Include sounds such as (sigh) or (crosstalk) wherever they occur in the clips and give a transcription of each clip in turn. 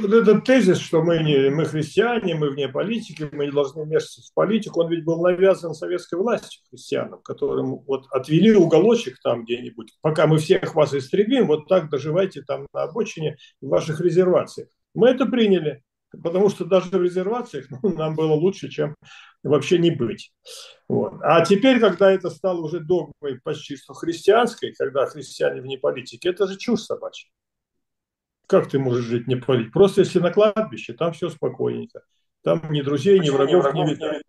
Вот этот тезис, что мы, не, мы христиане, мы вне политики, мы не должны вмешиваться в политику, он ведь был навязан советской властью христианам, которым вот отвели уголочек там где-нибудь, пока мы всех вас истребим, вот так доживайте там на обочине в ваших резервациях. Мы это приняли, потому что даже в резервациях ну, нам было лучше, чем вообще не быть. Вот. А теперь, когда это стало уже догмой почти что христианской, когда христиане вне политики, это же чушь собачья. Как ты можешь жить не политик? Просто если на кладбище, там все спокойненько. Там ни друзей, ни врагов не видно.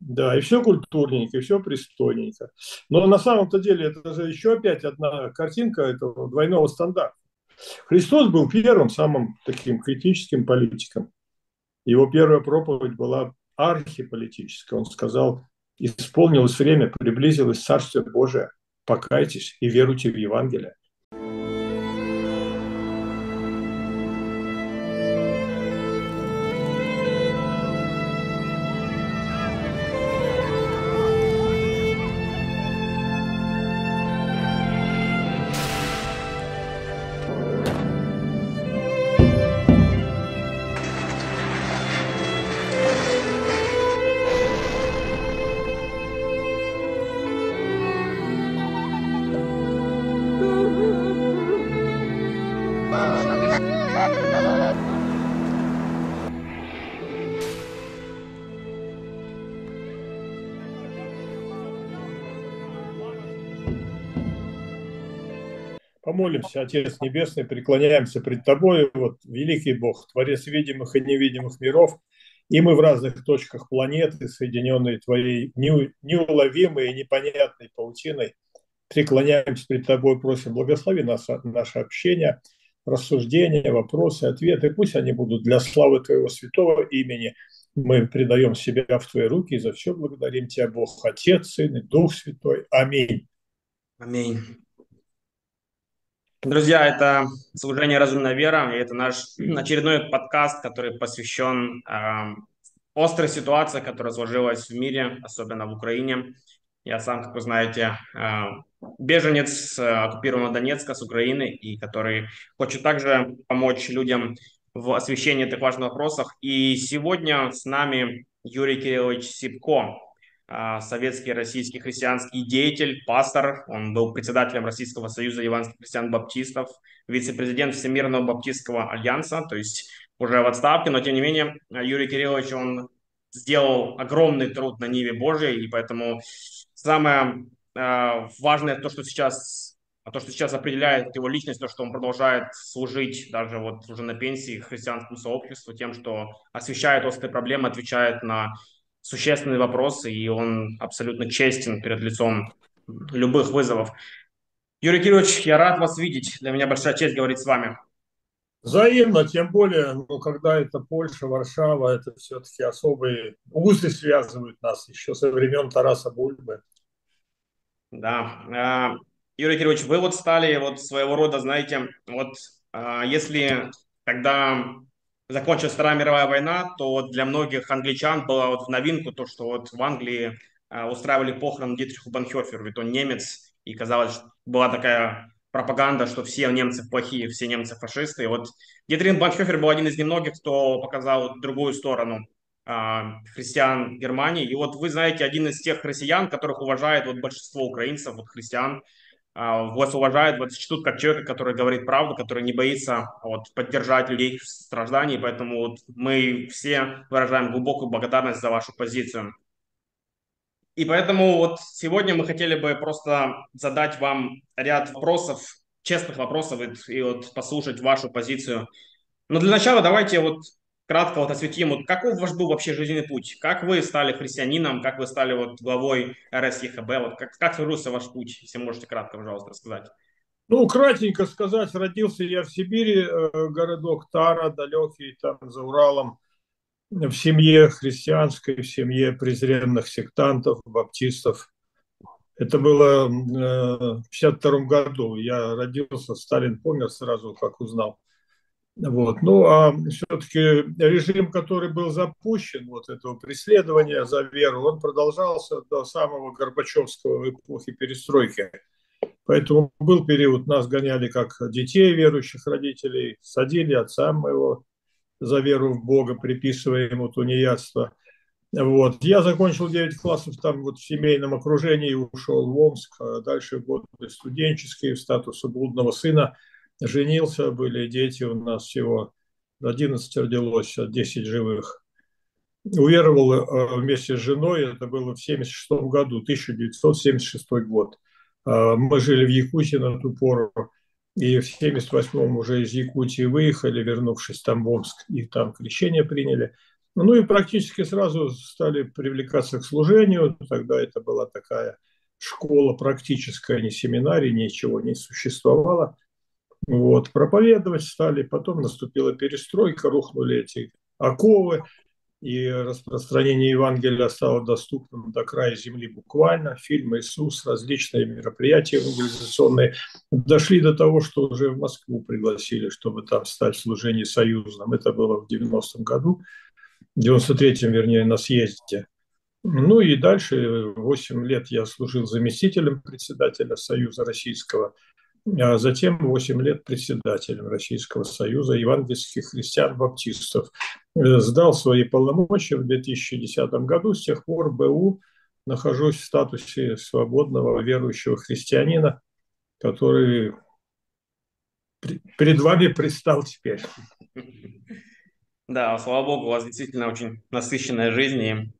Да, и все культурненько, и все пристойненько. Но на самом-то деле это же еще опять одна картинка этого двойного стандарта. Христос был первым самым таким критическим политиком. Его первая проповедь была архиполитическая. Он сказал, исполнилось время, приблизилось Царствие Божие, покайтесь и веруйте в Евангелие. Помолимся, Отец Небесный, преклоняемся пред Тобой, вот великий Бог, Творец видимых и невидимых миров, и мы в разных точках планеты, соединенные Твоей неуловимой и непонятной паутиной, преклоняемся пред Тобой, просим, благослови нас, наше общение, рассуждения, вопросы, ответы, пусть они будут для славы Твоего святого имени. Мы предаем себя в Твои руки и за все благодарим Тебя, Бог, Отец, Сын и Дух Святой. Аминь. Аминь. Друзья, это «Служение разумной веры», и это наш очередной подкаст, который посвящен э, острой ситуации, которая сложилась в мире, особенно в Украине. Я сам, как вы знаете, э, беженец э, оккупированного Донецка с Украины, и который хочет также помочь людям в освещении этих важных вопросов. И сегодня с нами Юрий Кириллович Сипко, советский российский христианский деятель, пастор. Он был председателем Российского союза евангельских христиан-баптистов, вице-президент Всемирного баптистского альянса, то есть уже в отставке, но тем не менее Юрий Кириллович, он сделал огромный труд на Ниве Божией, и поэтому самое э, важное то, что сейчас а то, что сейчас определяет его личность, то, что он продолжает служить даже вот уже на пенсии христианскому сообществу тем, что освещает острые проблемы, отвечает на существенные вопросы, и он абсолютно честен перед лицом любых вызовов. Юрий Кириллович, я рад вас видеть. Для меня большая честь говорить с вами. Взаимно, тем более, ну, когда это Польша, Варшава, это все-таки особые узы связывают нас еще со времен Тараса Бульбы. Да. А, Юрий Кириллович, вы вот стали вот своего рода, знаете, вот а, если когда закончилась Вторая мировая война, то для многих англичан было вот в новинку то, что вот в Англии э, устраивали похорон Дитриху Банхёферу, ведь он немец, и казалось, была такая пропаганда, что все немцы плохие, все немцы фашисты. И вот Дитрих Банхёфер был один из немногих, кто показал другую сторону э, христиан Германии. И вот вы знаете, один из тех россиян, которых уважает вот большинство украинцев, вот христиан, а, вас уважают, вас чтут как человека, который говорит правду, который не боится вот, поддержать людей в страдании, поэтому вот мы все выражаем глубокую благодарность за вашу позицию. И поэтому вот сегодня мы хотели бы просто задать вам ряд вопросов, честных вопросов, и, и вот послушать вашу позицию. Но для начала давайте вот кратко вот осветим, вот каков ваш был вообще жизненный путь? Как вы стали христианином, как вы стали вот главой РСЕХБ? Вот как, как сложился ваш путь, если можете кратко, пожалуйста, рассказать? Ну, кратенько сказать, родился я в Сибири, э, городок Тара, далекий там за Уралом, в семье христианской, в семье презренных сектантов, баптистов. Это было э, в 52 году. Я родился, Сталин помер сразу, как узнал. Вот. Ну, а все-таки режим, который был запущен, вот этого преследования за веру, он продолжался до самого Горбачевского эпохи перестройки. Поэтому был период, нас гоняли как детей верующих родителей, садили отца моего за веру в Бога, приписывая ему тунеядство. Вот. Я закончил 9 классов там вот в семейном окружении, ушел в Омск, а дальше годы студенческие, в статусе блудного сына. Женился, были дети у нас всего 11 родилось, 10 живых. Уверовал э, вместе с женой, это было в 1976 году, 1976 год. Э, мы жили в Якутии на ту пору, и в 1978 уже из Якутии выехали, вернувшись в Омск, и там крещение приняли. Ну и практически сразу стали привлекаться к служению. Тогда это была такая школа практическая, не семинарий, ничего не существовало. Вот, проповедовать стали, потом наступила перестройка, рухнули эти оковы, и распространение Евангелия стало доступным до края земли буквально. Фильм «Иисус», различные мероприятия евангелизационные дошли до того, что уже в Москву пригласили, чтобы там стать в служении союзным. Это было в 90-м году, в 93-м, вернее, на съезде. Ну и дальше 8 лет я служил заместителем председателя Союза Российского а затем 8 лет председателем Российского союза евангельских христиан-баптистов. Э, сдал свои полномочия в 2010 году. С тех пор БУ нахожусь в статусе свободного верующего христианина, который перед вами предстал теперь. Да, слава богу, у вас действительно очень насыщенная жизнь и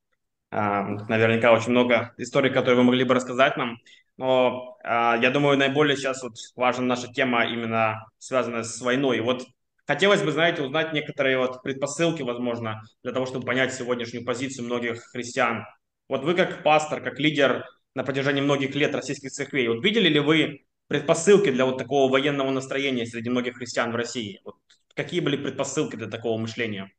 наверняка очень много историй, которые вы могли бы рассказать нам. Но а, я думаю, наиболее сейчас вот важна наша тема именно связанная с войной. вот хотелось бы, знаете, узнать некоторые вот предпосылки, возможно, для того, чтобы понять сегодняшнюю позицию многих христиан. Вот вы как пастор, как лидер на протяжении многих лет российских церквей, вот видели ли вы предпосылки для вот такого военного настроения среди многих христиан в России? Вот какие были предпосылки для такого мышления?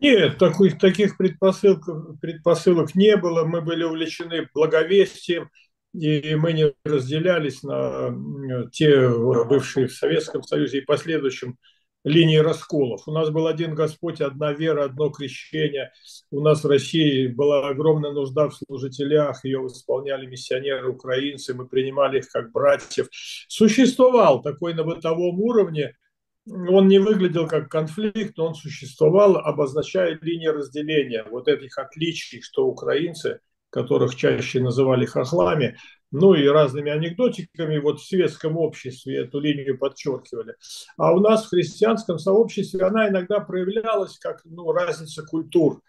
Нет, таких, таких предпосылок, предпосылок не было. Мы были увлечены благовестием, и мы не разделялись на те бывшие в Советском Союзе и последующем линии расколов. У нас был один Господь, одна вера, одно крещение. У нас в России была огромная нужда в служителях, ее исполняли миссионеры украинцы, мы принимали их как братьев. Существовал такой на бытовом уровне он не выглядел как конфликт, но он существовал, обозначая линии разделения вот этих отличий, что украинцы, которых чаще называли хохлами, ну и разными анекдотиками вот в светском обществе эту линию подчеркивали. А у нас в христианском сообществе она иногда проявлялась как ну, разница культур.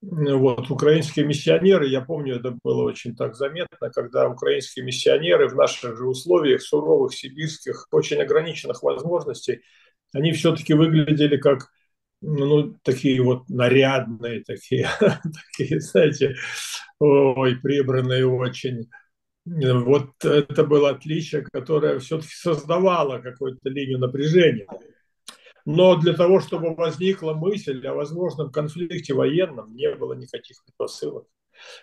Вот, украинские миссионеры, я помню, это было очень так заметно, когда украинские миссионеры в наших же условиях, суровых, сибирских, очень ограниченных возможностей, они все-таки выглядели как ну, такие вот нарядные, такие, (laughs) такие, знаете, ой, прибранные очень. Вот это было отличие, которое все-таки создавало какую-то линию напряжения. Но для того, чтобы возникла мысль о возможном конфликте военном, не было никаких предпосылок.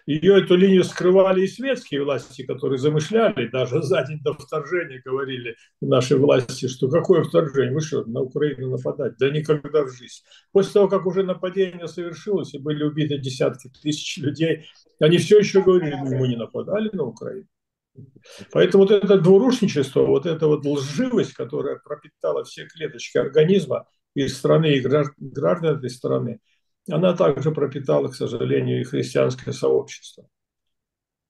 Ее эту линию скрывали и светские власти, которые замышляли, даже за день до вторжения говорили наши власти, что какое вторжение, вы что, на Украину нападать? Да никогда в жизнь. После того, как уже нападение совершилось и были убиты десятки тысяч людей, они все еще говорили, ну, мы не нападали на Украину. Поэтому вот это двурушничество, вот эта вот лживость, которая пропитала все клеточки организма и страны, и граждан этой страны, она также пропитала, к сожалению, и христианское сообщество.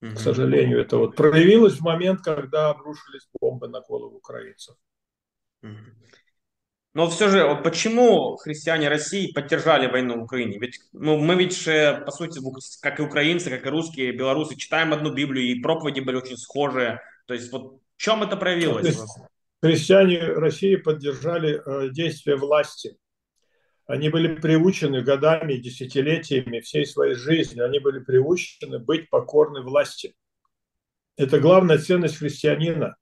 К сожалению, это вот проявилось в момент, когда обрушились бомбы на голову украинцев. Но все же, вот почему христиане России поддержали войну в Украине? Ведь ну, мы ведь, по сути, как и украинцы, как и русские, белорусы, читаем одну Библию, и проповеди были очень схожие. То есть вот в чем это проявилось? Христиане России поддержали э, действия власти они были приучены годами, десятилетиями всей своей жизни, они были приучены быть покорны власти. Это главная ценность христианина.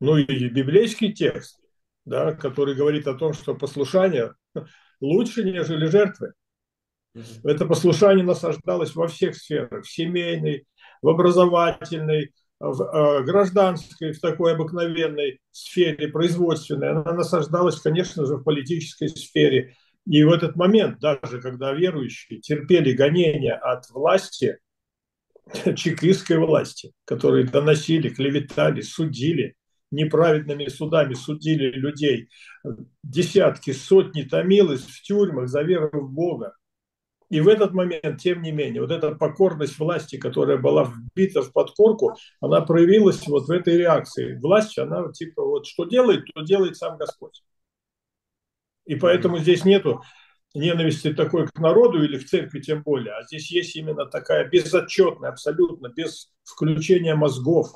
Ну и библейский текст, да, который говорит о том, что послушание (laughs) лучше, нежели жертвы. Это послушание насаждалось во всех сферах, в семейной, в образовательной, в э, гражданской, в такой обыкновенной сфере, производственной. Она насаждалась, конечно же, в политической сфере, и в этот момент, даже когда верующие терпели гонения от власти, (laughs) чекистской власти, которые доносили, клеветали, судили, неправедными судами судили людей, десятки, сотни томилось в тюрьмах за веру в Бога. И в этот момент, тем не менее, вот эта покорность власти, которая была вбита в подкорку, она проявилась вот в этой реакции. Власть, она типа вот что делает, то делает сам Господь. И поэтому здесь нету ненависти такой к народу или к церкви тем более, а здесь есть именно такая безотчетная, абсолютно без включения мозгов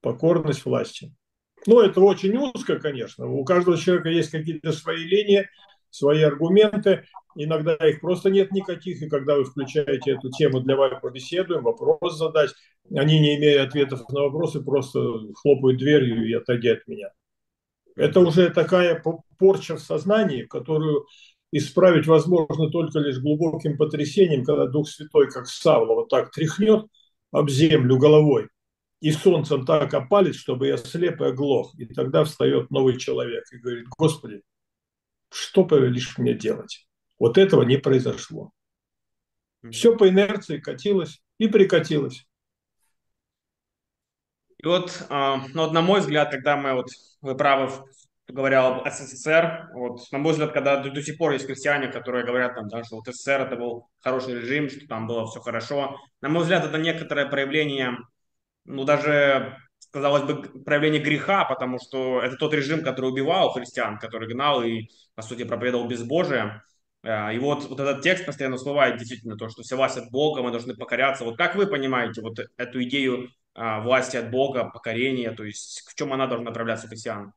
покорность власти. Ну, это очень узко, конечно. У каждого человека есть какие-то свои линии, свои аргументы. Иногда их просто нет никаких, и когда вы включаете эту тему, для вас побеседуем, вопрос задать, они, не имея ответов на вопросы, просто хлопают дверью и отойди от меня. Это уже такая порча в сознании, которую исправить возможно только лишь глубоким потрясением, когда Дух Святой, как Савла, вот так тряхнет об землю головой, и солнцем так опалит, чтобы я слеп и оглох. И тогда встает новый человек и говорит, Господи, что повелишь мне делать? Вот этого не произошло. Все по инерции катилось и прикатилось. И вот, э, ну, вот на мой взгляд, когда мы, вот, вы правы, говоря об СССР, вот, на мой взгляд, когда до, до сих пор есть крестьяне, которые говорят, там, да, что вот СССР это был хороший режим, что там было все хорошо, на мой взгляд, это некоторое проявление, ну, даже, казалось бы, проявление греха, потому что это тот режим, который убивал христиан, который гнал и, по сути, проповедовал безбожие. Э, и вот, вот этот текст постоянно всплывает действительно, то, что все власть от Бога, мы должны покоряться. Вот как вы понимаете вот эту идею а, власти от Бога, покорения, то есть в чем она должна направляться христиан?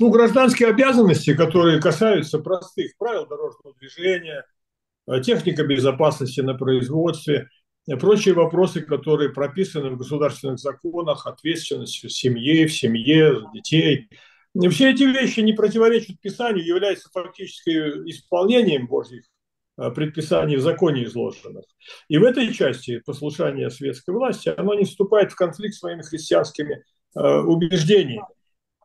Ну, гражданские обязанности, которые касаются простых правил дорожного движения, э, техника безопасности на производстве, и прочие вопросы, которые прописаны в государственных законах, ответственность в семье, в семье, детей. Все эти вещи не противоречат Писанию, являются фактически исполнением Божьих предписаний в законе изложенных. И в этой части послушания светской власти, оно не вступает в конфликт с своими христианскими э, убеждениями.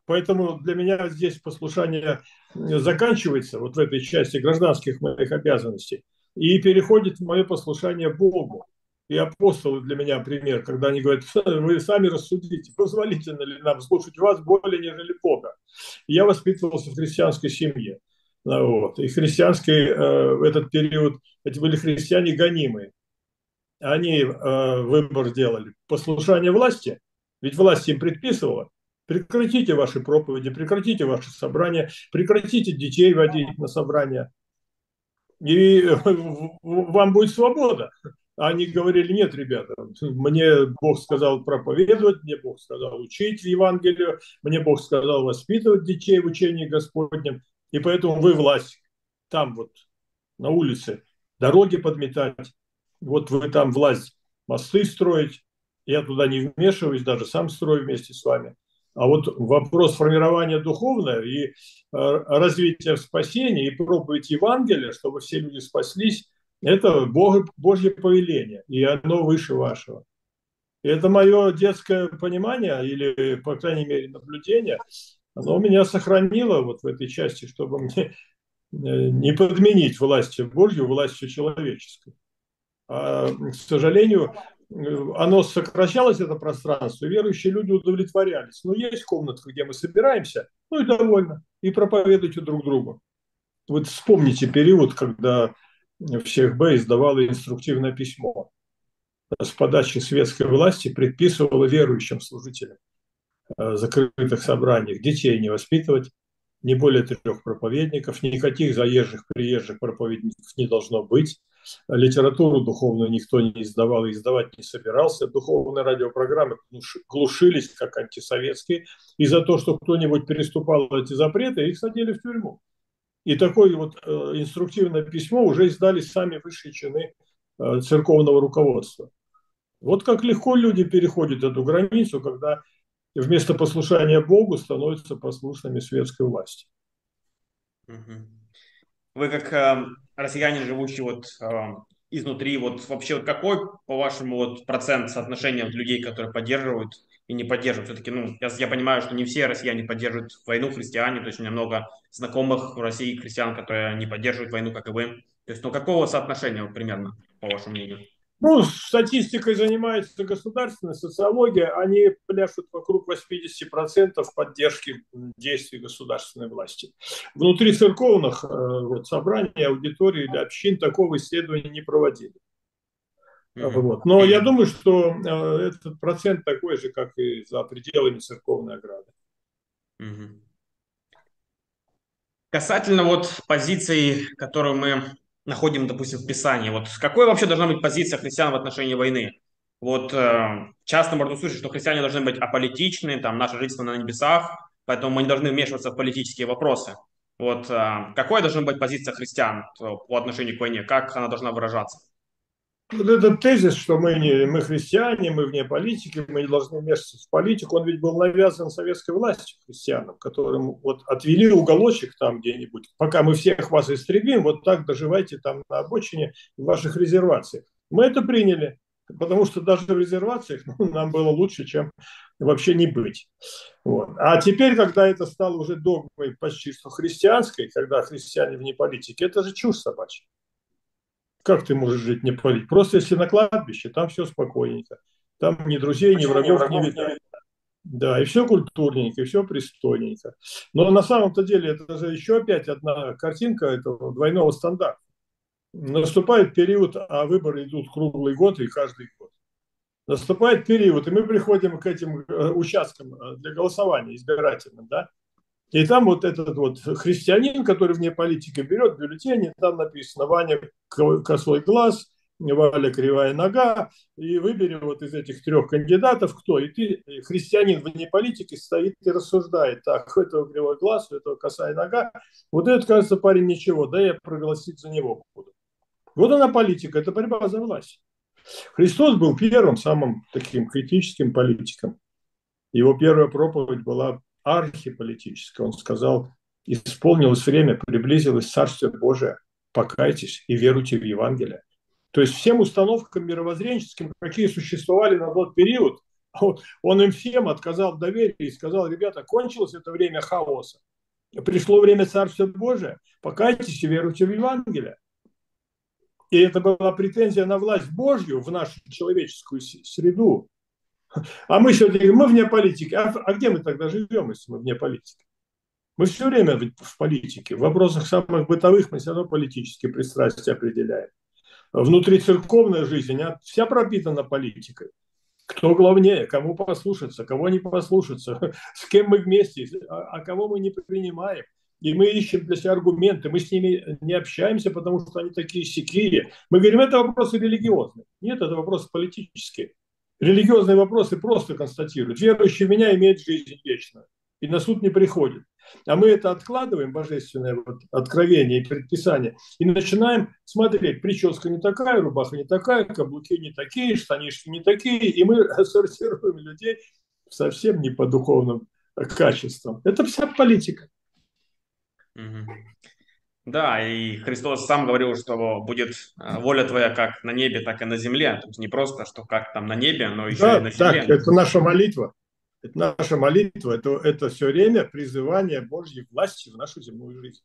Поэтому для меня здесь послушание заканчивается вот в этой части гражданских моих обязанностей и переходит в мое послушание Богу. И апостолы для меня пример, когда они говорят, вы сами рассудите, позволительно ли нам слушать вас более, нежели Бога. Я воспитывался в христианской семье. Вот. И христианский э, в этот период, эти были христиане гонимые. Они э, выбор сделали. Послушание власти, ведь власть им предписывала. Прекратите ваши проповеди, прекратите ваши собрания, прекратите детей водить на собрания. И э, вам будет свобода. Они говорили, нет, ребята, мне Бог сказал проповедовать, мне Бог сказал учить Евангелию, мне Бог сказал воспитывать детей в учении Господнем. И поэтому вы власть там вот на улице, дороги подметать, вот вы там власть мосты строить, я туда не вмешиваюсь, даже сам строю вместе с вами. А вот вопрос формирования духовного и э, развития спасения и проповедь Евангелия, чтобы все люди спаслись, это Бог, Божье повеление, и оно выше вашего. И это мое детское понимание, или, по крайней мере, наблюдение, оно меня сохранило вот в этой части, чтобы мне э, не подменить властью Божью властью человеческой. А, к сожалению, оно сокращалось, это пространство, верующие люди удовлетворялись. Но есть комнатка, где мы собираемся, ну и довольно, и проповедуйте друг другу. Вот вспомните период, когда всех Б издавало инструктивное письмо с подачи светской власти предписывало верующим служителям Э, закрытых собраниях детей не воспитывать, не более трех проповедников, никаких заезжих, приезжих проповедников не должно быть. Литературу духовную никто не издавал и издавать не собирался. Духовные радиопрограммы глушились, как антисоветские. И за то, что кто-нибудь переступал эти запреты, их садили в тюрьму. И такое вот э, инструктивное письмо уже издали сами высшие чины э, церковного руководства. Вот как легко люди переходят эту границу, когда вместо послушания Богу становятся послушными светской власти. Вы как э, россиянин, живущий вот э, изнутри, вот вообще какой, по-вашему, вот процент соотношения людей, которые поддерживают и не поддерживают? Все-таки, ну, я, я понимаю, что не все россияне поддерживают войну, христиане, то есть у меня много знакомых в России христиан, которые не поддерживают войну, как и вы. То есть, ну, какого соотношения вот, примерно, по вашему мнению? Ну, статистикой занимается государственная социология. Они пляшут вокруг 80% поддержки действий государственной власти. Внутри церковных э, вот, собраний, аудиторий или общин такого исследования не проводили. Вот. Но я думаю, что э, этот процент такой же, как и за пределами церковной ограды. Касательно вот позиции, которую мы находим, допустим, в Писании. Вот какой вообще должна быть позиция христиан в отношении войны? Вот э, часто можно услышать, что христиане должны быть аполитичны, там, наше жительство на небесах, поэтому мы не должны вмешиваться в политические вопросы. Вот э, какой должна быть позиция христиан по отношению к войне? Как она должна выражаться? Вот этот тезис, что мы, не, мы христиане, мы вне политики, мы не должны вмешиваться в политику, он ведь был навязан советской властью христианам, которым вот отвели уголочек там где-нибудь, пока мы всех вас истребим, вот так доживайте там на обочине в ваших резервациях. Мы это приняли, потому что даже в резервациях ну, нам было лучше, чем вообще не быть. Вот. А теперь, когда это стало уже догмой почти что христианской, когда христиане вне политики, это же чушь собачья. Как ты можешь жить не полить? Просто если на кладбище, там все спокойненько. Там ни друзей, ни врагов не видно. Да, и все культурненько, и все пристойненько. Но на самом-то деле это же еще опять одна картинка этого двойного стандарта. Наступает период, а выборы идут круглый год и каждый год. Наступает период, и мы приходим к этим э, участкам э, для голосования избирательным, да, и там вот этот вот христианин, который вне политики берет бюллетень, там написано Ваня косой глаз, Валя кривая нога, и выбери вот из этих трех кандидатов кто. И ты, христианин вне политики, стоит и рассуждает, так, у этого кривой глаз, у этого косая нога. Вот этот, кажется, парень ничего, да, я проголосить за него буду. Вот она политика, это борьба за власть. Христос был первым, самым таким критическим политиком. Его первая проповедь была архиполитическое. Он сказал, исполнилось время, приблизилось Царствие Божие, покайтесь и веруйте в Евангелие. То есть всем установкам мировоззренческим, какие существовали на тот период, (laughs) он им всем отказал в доверии и сказал, ребята, кончилось это время хаоса. Пришло время Царствия Божия, покайтесь и веруйте в Евангелие. И это была претензия на власть Божью в нашу человеческую среду. А мы сегодня говорим, мы вне политики. А, а где мы тогда живем, если мы вне политики? Мы все время в политике. В вопросах самых бытовых мы все равно политические пристрастия определяем. Внутри церковная жизнь, она вся пропитана политикой. Кто главнее, кому послушаться, кого не послушаться, (laughs) с кем мы вместе, а, а кого мы не принимаем. И мы ищем для себя аргументы, мы с ними не общаемся, потому что они такие сякие. Мы говорим, это вопросы религиозные. Нет, это вопросы политические религиозные вопросы просто констатируют. Верующий в меня имеет жизнь вечную и на суд не приходит. А мы это откладываем, божественное вот откровение и предписание, и начинаем смотреть, прическа не такая, рубаха не такая, каблуки не такие, штанишки не такие, и мы (laughs) сортируем людей совсем не по духовным качествам. Это вся политика. Да, и Христос сам говорил, что будет э, воля твоя как на небе, так и на земле. То есть не просто, что как там на небе, но еще да, и на земле. Так, это наша молитва. Это наша молитва, это, это все время призывание Божьей власти в нашу земную жизнь.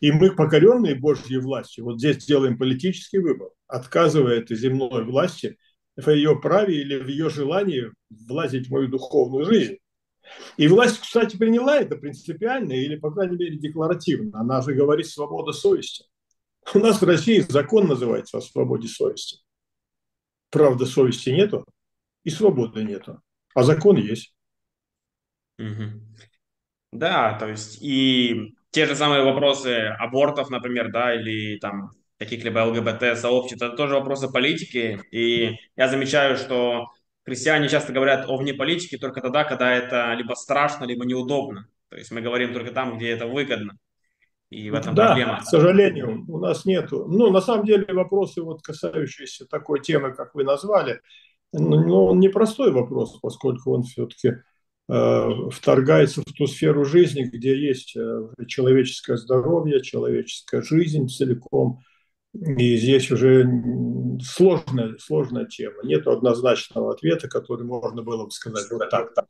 И мы, покоренные Божьей властью, вот здесь делаем политический выбор, отказывая этой земной власти в ее праве или в ее желании влазить в мою духовную жизнь. И власть, кстати, приняла это принципиально или, по крайней мере, декларативно. Она же говорит свобода совести. У нас в России закон называется о свободе совести. Правда, совести нету и свободы нету, а закон есть. Угу. Да, то есть и те же самые вопросы абортов, например, да, или там каких-либо ЛГБТ-сообществ, это тоже вопросы политики. И я замечаю, что христиане часто говорят о вне политики только тогда, когда это либо страшно, либо неудобно. То есть мы говорим только там, где это выгодно. И в этом да, проблема. к сожалению, у нас нету. Ну, на самом деле, вопросы, вот, касающиеся такой темы, как вы назвали, ну, он непростой вопрос, поскольку он все-таки э, вторгается в ту сферу жизни, где есть э, человеческое здоровье, человеческая жизнь целиком – и здесь уже сложная, сложная тема. Нет однозначного ответа, который можно было бы сказать вот так. так.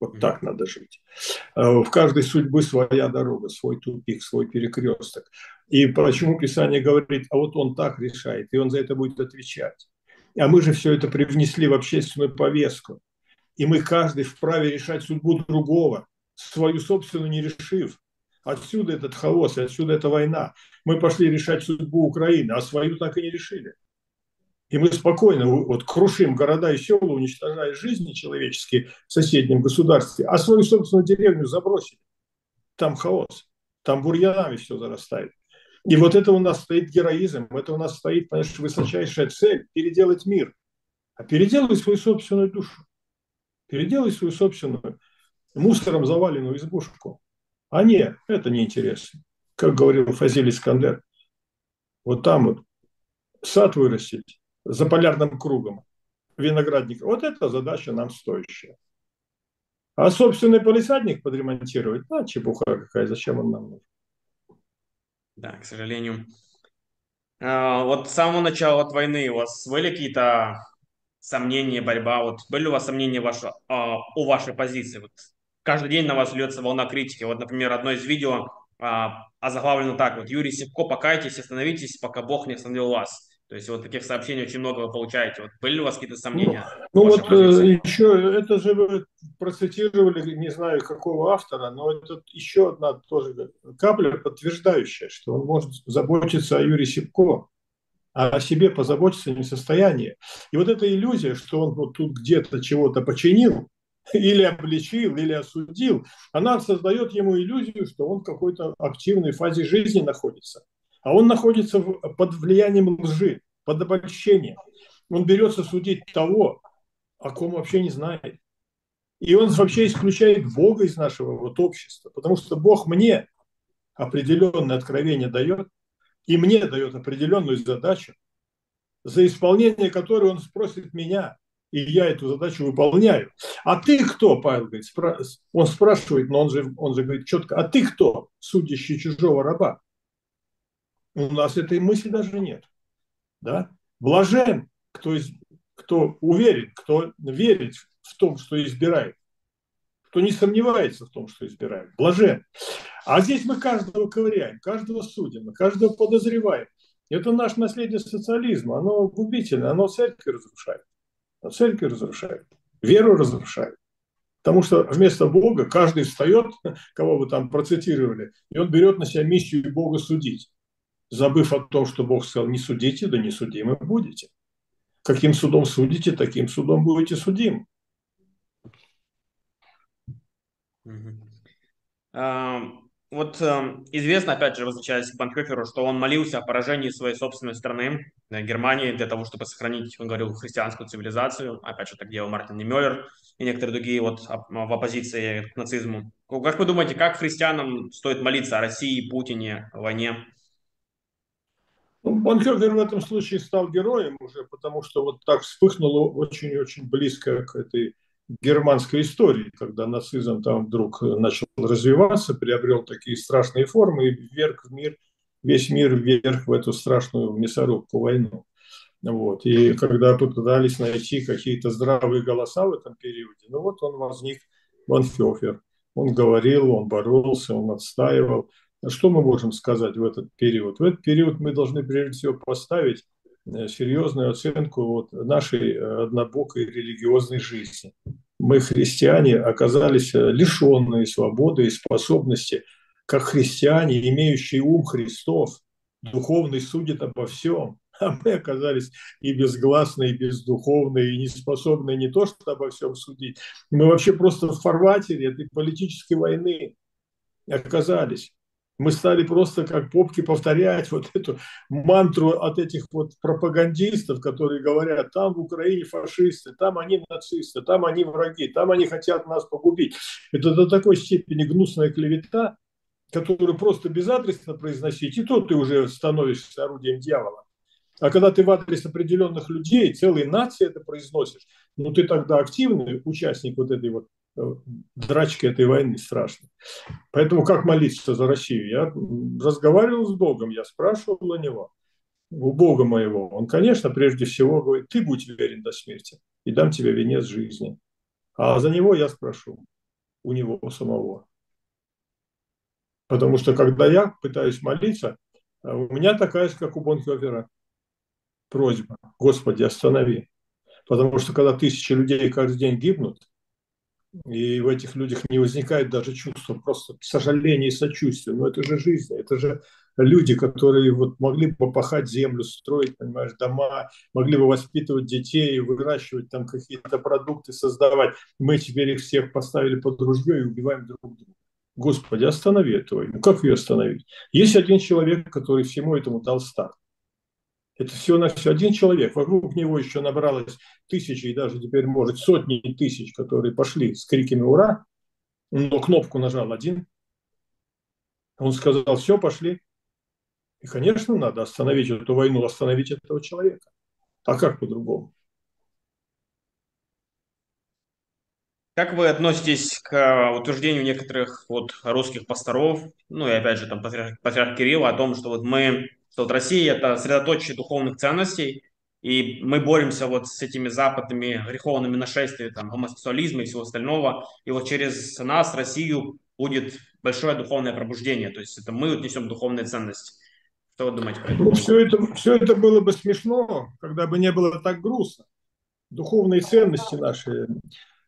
Вот так надо жить. Э, в каждой судьбы своя дорога, свой тупик, свой перекресток. И почему Писание говорит, а вот он так решает, и он за это будет отвечать. А мы же все это привнесли в общественную повестку. И мы каждый вправе решать судьбу другого, свою собственную не решив. Отсюда этот хаос, отсюда эта война. Мы пошли решать судьбу Украины, а свою так и не решили. И мы спокойно вот крушим города и села, уничтожая жизни человеческие в соседнем государстве, а свою собственную деревню забросили. Там хаос, там бурьянами все зарастает. И вот это у нас стоит героизм, это у нас стоит, понимаешь, высочайшая цель – переделать мир. А переделай свою собственную душу. Переделай свою собственную мусором заваленную избушку. А нет, это неинтересно. Как говорил Фазиль Искандер, вот там вот сад вырастить за полярным кругом, виноградник. Вот это задача нам стоящая. А собственный полисадник подремонтировать, а чепуха какая, зачем он нам нужен? Да, к сожалению. А, вот с самого начала от войны у вас были какие-то сомнения, борьба? Вот были у вас сомнения ваши, а, у вашей позиции? Вот каждый день на вас льется волна критики. Вот, например, одно из видео а, озаглавлено так вот. Юрий Севко, покайтесь, остановитесь, пока Бог не остановил вас. То есть вот таких сообщений очень много вы получаете. Вот были у вас какие-то сомнения? Ну, ну вот позиции? Э, еще, это же вы процитировали, не знаю какого автора, но это еще одна тоже капля, подтверждающая, что он может заботиться о Юрии Сипко, а о себе позаботиться не в состоянии. И вот эта иллюзия, что он вот тут где-то чего-то починил, или обличил, или осудил, она создает ему иллюзию, что он в какой-то активной фазе жизни находится. А он находится под влиянием лжи, под обольщением. Он берется судить того, о ком вообще не знает. И он вообще исключает Бога из нашего вот общества, потому что Бог мне определенное откровение дает, и мне дает определенную задачу, за исполнение которой он спросит меня, и я эту задачу выполняю. А ты кто, Павел говорит, спра... он спрашивает, но он же, он же говорит четко, а ты кто, судящий чужого раба? У нас этой мысли даже нет. Да? Блажен, кто, из, кто уверен, кто верит в том, что избирает, кто не сомневается в том, что избирает. Блажен. А здесь мы каждого ковыряем, каждого судим, каждого подозреваем. Это наше наследие социализма, оно губительно, оно церковь разрушает. Оно церковь разрушает, веру разрушает. Потому что вместо Бога каждый встает, (laughs) кого вы там процитировали, и он берет на себя миссию Бога судить забыв о том, что Бог сказал, не судите, да не судимы будете. Каким судом судите, таким судом будете судим. Вот известно, опять же, возвращаясь к Банкёферу, что он молился о поражении своей собственной страны, Германии, для того, чтобы сохранить, он говорил, христианскую цивилизацию. Опять же, так делал Мартин Немёллер и некоторые другие вот в оппозиции к нацизму. Как вы думаете, как христианам стоит молиться о России, Путине, войне? Ну, Бонхёфер в этом случае стал героем уже, потому что вот так вспыхнуло очень-очень близко к этой германской истории, когда нацизм там вдруг начал развиваться, приобрел такие страшные формы и вверх в мир, весь мир вверх в эту страшную мясорубку войну. Вот. И когда попытались найти какие-то здравые голоса в этом периоде, ну вот он возник, Бонхёфер. Он говорил, он боролся, он отстаивал. Что мы можем сказать в этот период? В этот период мы должны прежде всего поставить э, серьезную оценку вот нашей э, однобокой религиозной жизни. Мы, христиане, оказались э, лишенные свободы и способности, как христиане, имеющие ум Христов, духовный судит обо всем, а мы оказались и безгласные, и бездуховные, и не способные не то что обо всем судить, мы вообще просто в фарватере этой политической войны оказались мы стали просто как попки повторять вот эту мантру от этих вот пропагандистов, которые говорят, там в Украине фашисты, там они нацисты, там они враги, там они хотят нас погубить. Это до такой степени гнусная клевета, которую просто безадресно произносить, и то ты уже становишься орудием дьявола. А когда ты в адрес определенных людей, целой нации это произносишь, ну ты тогда активный участник вот этой вот драчки этой войны страшной. Поэтому как молиться за Россию? Я разговаривал с Богом, я спрашивал у него, у Бога моего. Он, конечно, прежде всего говорит, ты будь верен до смерти, и дам тебе венец жизни. А за него я спрошу, у него самого. Потому что когда я пытаюсь молиться, у меня такая же, как у Бонхёфера, просьба. Господи, останови. Потому что когда тысячи людей каждый день гибнут, и в этих людях не возникает даже чувства просто сожаления и сочувствия. Но это же жизнь, это же люди, которые вот могли бы пахать землю, строить, понимаешь, дома, могли бы воспитывать детей, выращивать там какие-то продукты, создавать. Мы теперь их всех поставили под ружье и убиваем друг друга. Господи, останови эту войну. Как ее остановить? Есть один человек, который всему этому дал старт. Это всего на все один человек. Вокруг него еще набралось тысячи и даже теперь, может, сотни тысяч, которые пошли с криками «Ура!», но кнопку нажал один. Он сказал, все, пошли. И, конечно, надо остановить эту войну, остановить этого человека. А как по-другому? Как вы относитесь к утверждению некоторых вот русских пасторов, ну и опять же там патриарх, патриарх Кирилла о том, что вот мы что вот Россия – это средоточие духовных ценностей, и мы боремся вот с этими западными греховными нашествиями, там, гомосексуализма и всего остального, и вот через нас, Россию, будет большое духовное пробуждение, то есть это мы вот несем духовные ценности. Что вы думаете про это? Ну, все это? Все это было бы смешно, когда бы не было так грустно. Духовные ценности наши,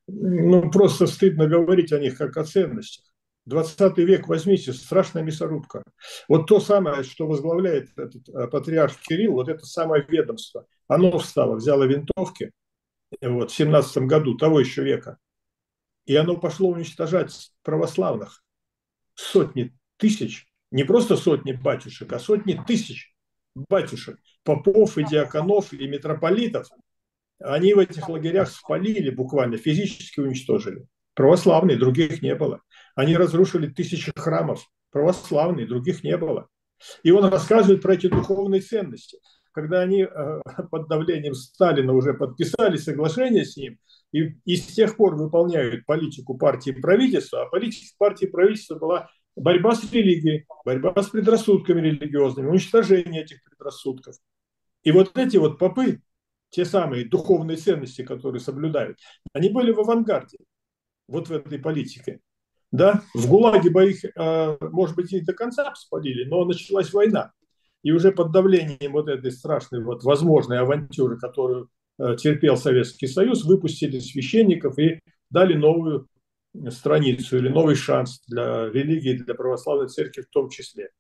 ну, просто стыдно говорить о них как о ценностях. 20 век возьмите, страшная мясорубка. Вот то самое, что возглавляет этот э, патриарх Кирилл, вот это самое ведомство, оно встало, взяло винтовки вот, в 17 году, того еще века, и оно пошло уничтожать православных. Сотни тысяч, не просто сотни батюшек, а сотни тысяч батюшек, попов и диаконов и митрополитов. Они в этих лагерях спалили буквально, физически уничтожили. Православные, других не было. Они разрушили тысячи храмов, православные, других не было. И он рассказывает про эти духовные ценности. Когда они э, (laughs) под давлением Сталина уже подписали соглашение с ним, и, и с тех пор выполняют политику партии и правительства, а политика партии и правительства была борьба с религией, борьба с предрассудками религиозными, уничтожение этих предрассудков. И вот эти вот попы, те самые духовные ценности, которые соблюдают, они были в авангарде вот в этой политике. Да? В ГУЛАГе бы их, э, может быть, и до конца спалили, но началась война. И уже под давлением вот этой страшной вот возможной авантюры, которую э, терпел Советский Союз, выпустили священников и дали новую страницу или новый шанс для религии, для православной церкви в том числе.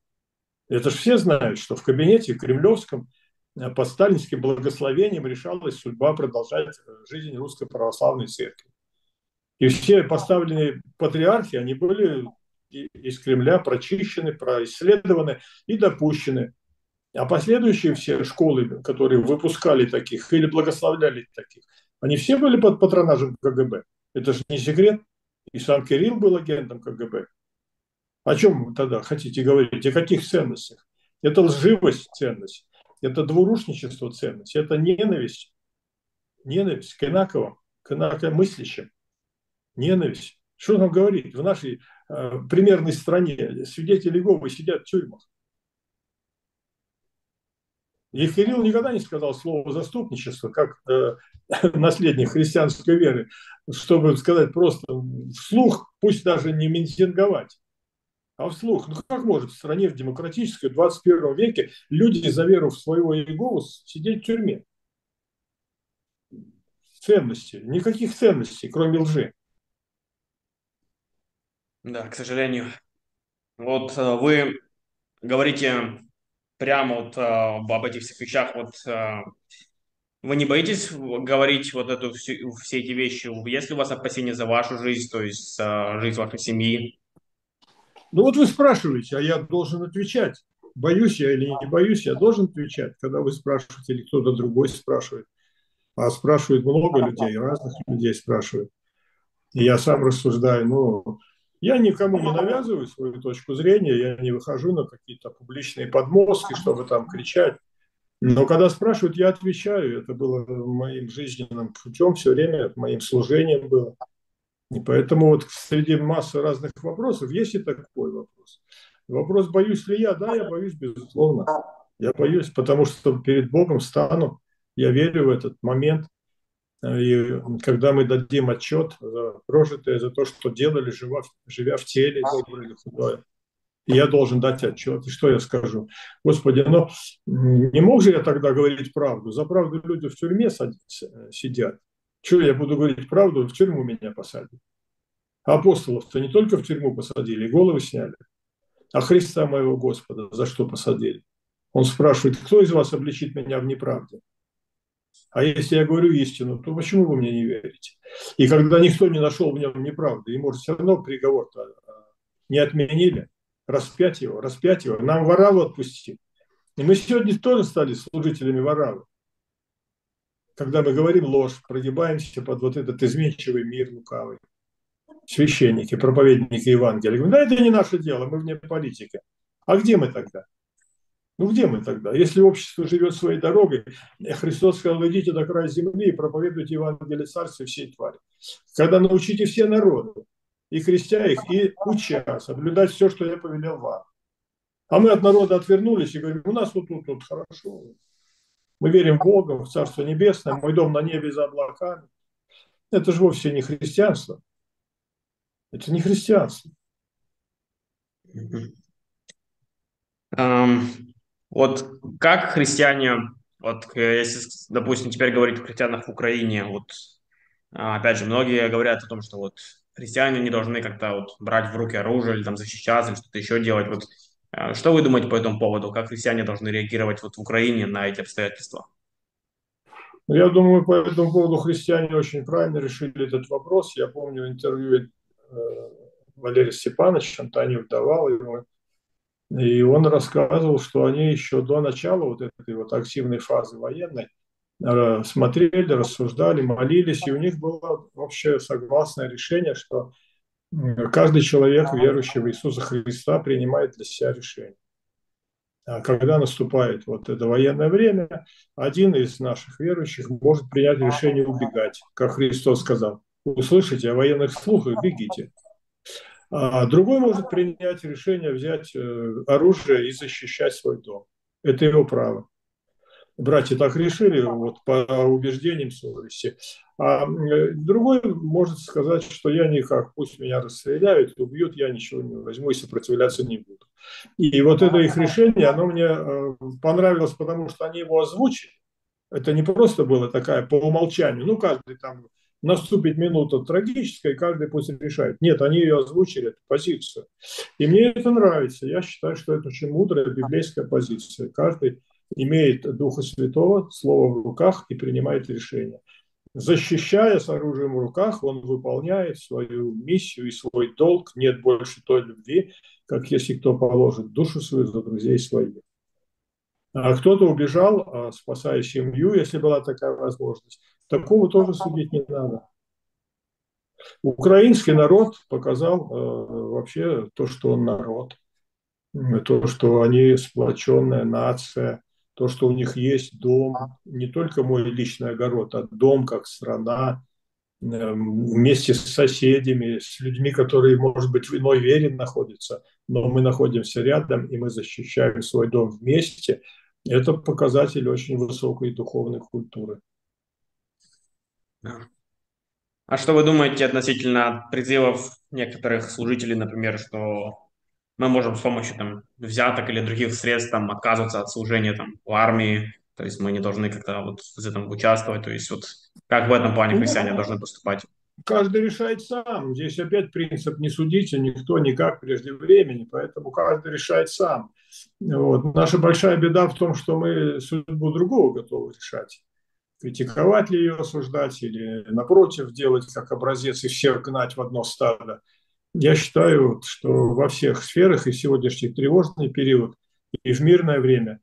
Это же все знают, что в кабинете кремлевском э, под сталинским благословением решалась судьба продолжать жизнь русской православной церкви. И все поставленные патриархи, они были из Кремля прочищены, происследованы и допущены. А последующие все школы, которые выпускали таких или благословляли таких, они все были под патронажем КГБ. Это же не секрет. И сам Кирилл был агентом КГБ. О чем вы тогда хотите говорить? О каких ценностях? Это лживость ценность, это двурушничество ценность, это ненависть. Ненависть к инаковым, к инакомыслящим ненависть. Что нам говорить? В нашей э, примерной стране свидетели Иеговы сидят в тюрьмах. И Кирилл никогда не сказал слово заступничество, как э, (coughs) наследник христианской веры, чтобы сказать просто вслух, пусть даже не митинговать, а вслух. Ну как может в стране в демократической 21 веке люди за веру в своего Иегову сидеть в тюрьме? Ценности. Никаких ценностей, кроме лжи. Да, к сожалению. Вот э, вы говорите прямо вот э, об этих всех вещах. Вот э, вы не боитесь говорить вот эту все, все эти вещи? Есть ли у вас опасения за вашу жизнь, то есть жизнь вашей семьи? Ну вот вы спрашиваете, а я должен отвечать. Боюсь я или не боюсь, я должен отвечать, когда вы спрашиваете или кто-то другой спрашивает. А спрашивают много людей, разных людей спрашивают. И я сам рассуждаю, ну, я никому не навязываю свою точку зрения, я не выхожу на какие-то публичные подмостки, чтобы там кричать. Но когда спрашивают, я отвечаю. Это было моим жизненным путем все время, моим служением было. И поэтому вот среди массы разных вопросов есть и такой вопрос. Вопрос, боюсь ли я? Да, я боюсь, безусловно. Я боюсь, потому что перед Богом стану. Я верю в этот момент. И когда мы дадим отчет за прожитое, за то, что делали, живя, живя в теле, доброе или худое, я должен дать отчет. И что я скажу? Господи, но не мог же я тогда говорить правду? За правду люди в тюрьме сидят. Что я буду говорить правду, в тюрьму меня посадят. Апостолов-то не только в тюрьму посадили, головы сняли. А Христа моего Господа за что посадили? Он спрашивает, кто из вас обличит меня в неправде? А если я говорю истину, то почему вы мне не верите? И когда никто не нашел в нем неправды, может, все равно приговор не отменили, распять его, распять его, нам Вараву отпустим. И мы сегодня тоже стали служителями Варавы. Когда мы говорим ложь, прогибаемся под вот этот изменчивый мир лукавый. Священники, проповедники Евангелия. Говорим, да это не наше дело, мы вне политики. А где мы тогда? Ну где мы тогда? Если общество живет своей дорогой, Христос сказал, идите до края земли и проповедуйте Евангелие Царствия всей твари. Когда научите все народы, и крестя их, и уча соблюдать все, что я повелел вам. А мы от народа отвернулись и говорим, у нас вот тут, тут хорошо. Мы верим в Бога, в Царство Небесное, мой дом на небе за облаками. Это же вовсе не христианство. Это не христианство. Вот как христиане, вот если, допустим, теперь говорить о христианах в Украине, вот а, опять же, многие говорят о том, что вот христиане не должны как-то вот брать в руки оружие или там защищаться, или что-то еще делать. Вот э, что вы думаете по этому поводу? Как христиане должны реагировать вот в Украине на эти обстоятельства? Ну, я думаю, по этому поводу христиане очень правильно решили этот вопрос. Я помню интервью э, Валерия Степановича, Антонию давал ему, и он рассказывал, что они еще до начала вот этой вот активной фазы военной Э, смотрели, рассуждали, молились, и у них было вообще согласное решение, что каждый человек, верующий в Иисуса Христа, принимает для себя решение. А когда наступает вот это военное время, один из наших верующих может принять решение убегать, как Христос сказал. Услышите о военных слухах, бегите. А другой может принять решение взять э, оружие и защищать свой дом. Это его право братья так решили вот, по убеждениям совести. А другой может сказать, что я никак, пусть меня расстреляют, убьют, я ничего не возьму и сопротивляться не буду. И вот это их решение, оно мне э, понравилось, потому что они его озвучили. Это не просто было такая по умолчанию, ну каждый там наступит минута трагическая, каждый пусть решает. Нет, они ее озвучили, эту позицию. И мне это нравится. Я считаю, что это очень мудрая библейская позиция. Каждый имеет Духа Святого, Слово в руках и принимает решение. Защищая с оружием в руках, он выполняет свою миссию и свой долг. Нет больше той любви, как если кто положит душу свою за друзей своих. А кто-то убежал, а, спасая семью, если была такая возможность. Такого тоже судить не надо. Украинский народ показал э, вообще то, что он народ, то, что они сплоченная нация, то, что у них есть дом, не только мой личный огород, а дом как страна, эм, вместе с соседями, с людьми, которые, может быть, в иной вере находятся, но мы находимся рядом, и мы защищаем свой дом вместе. Это показатель очень высокой духовной культуры. А что вы думаете относительно призывов некоторых служителей, например, что мы можем с помощью там, взяток или других средств там, отказываться от служения там, в армии, то есть мы не должны как-то вот в этом участвовать, то есть вот как в этом плане христиане ну, должны поступать? Каждый решает сам. Здесь опять принцип не судите никто никак прежде времени, поэтому каждый решает сам. Вот. Наша большая беда в том, что мы судьбу другого готовы решать. Критиковать ли ее, осуждать, или напротив делать как образец и всех гнать в одно стадо. Я считаю, что во всех сферах и в сегодняшний тревожный период, и в мирное время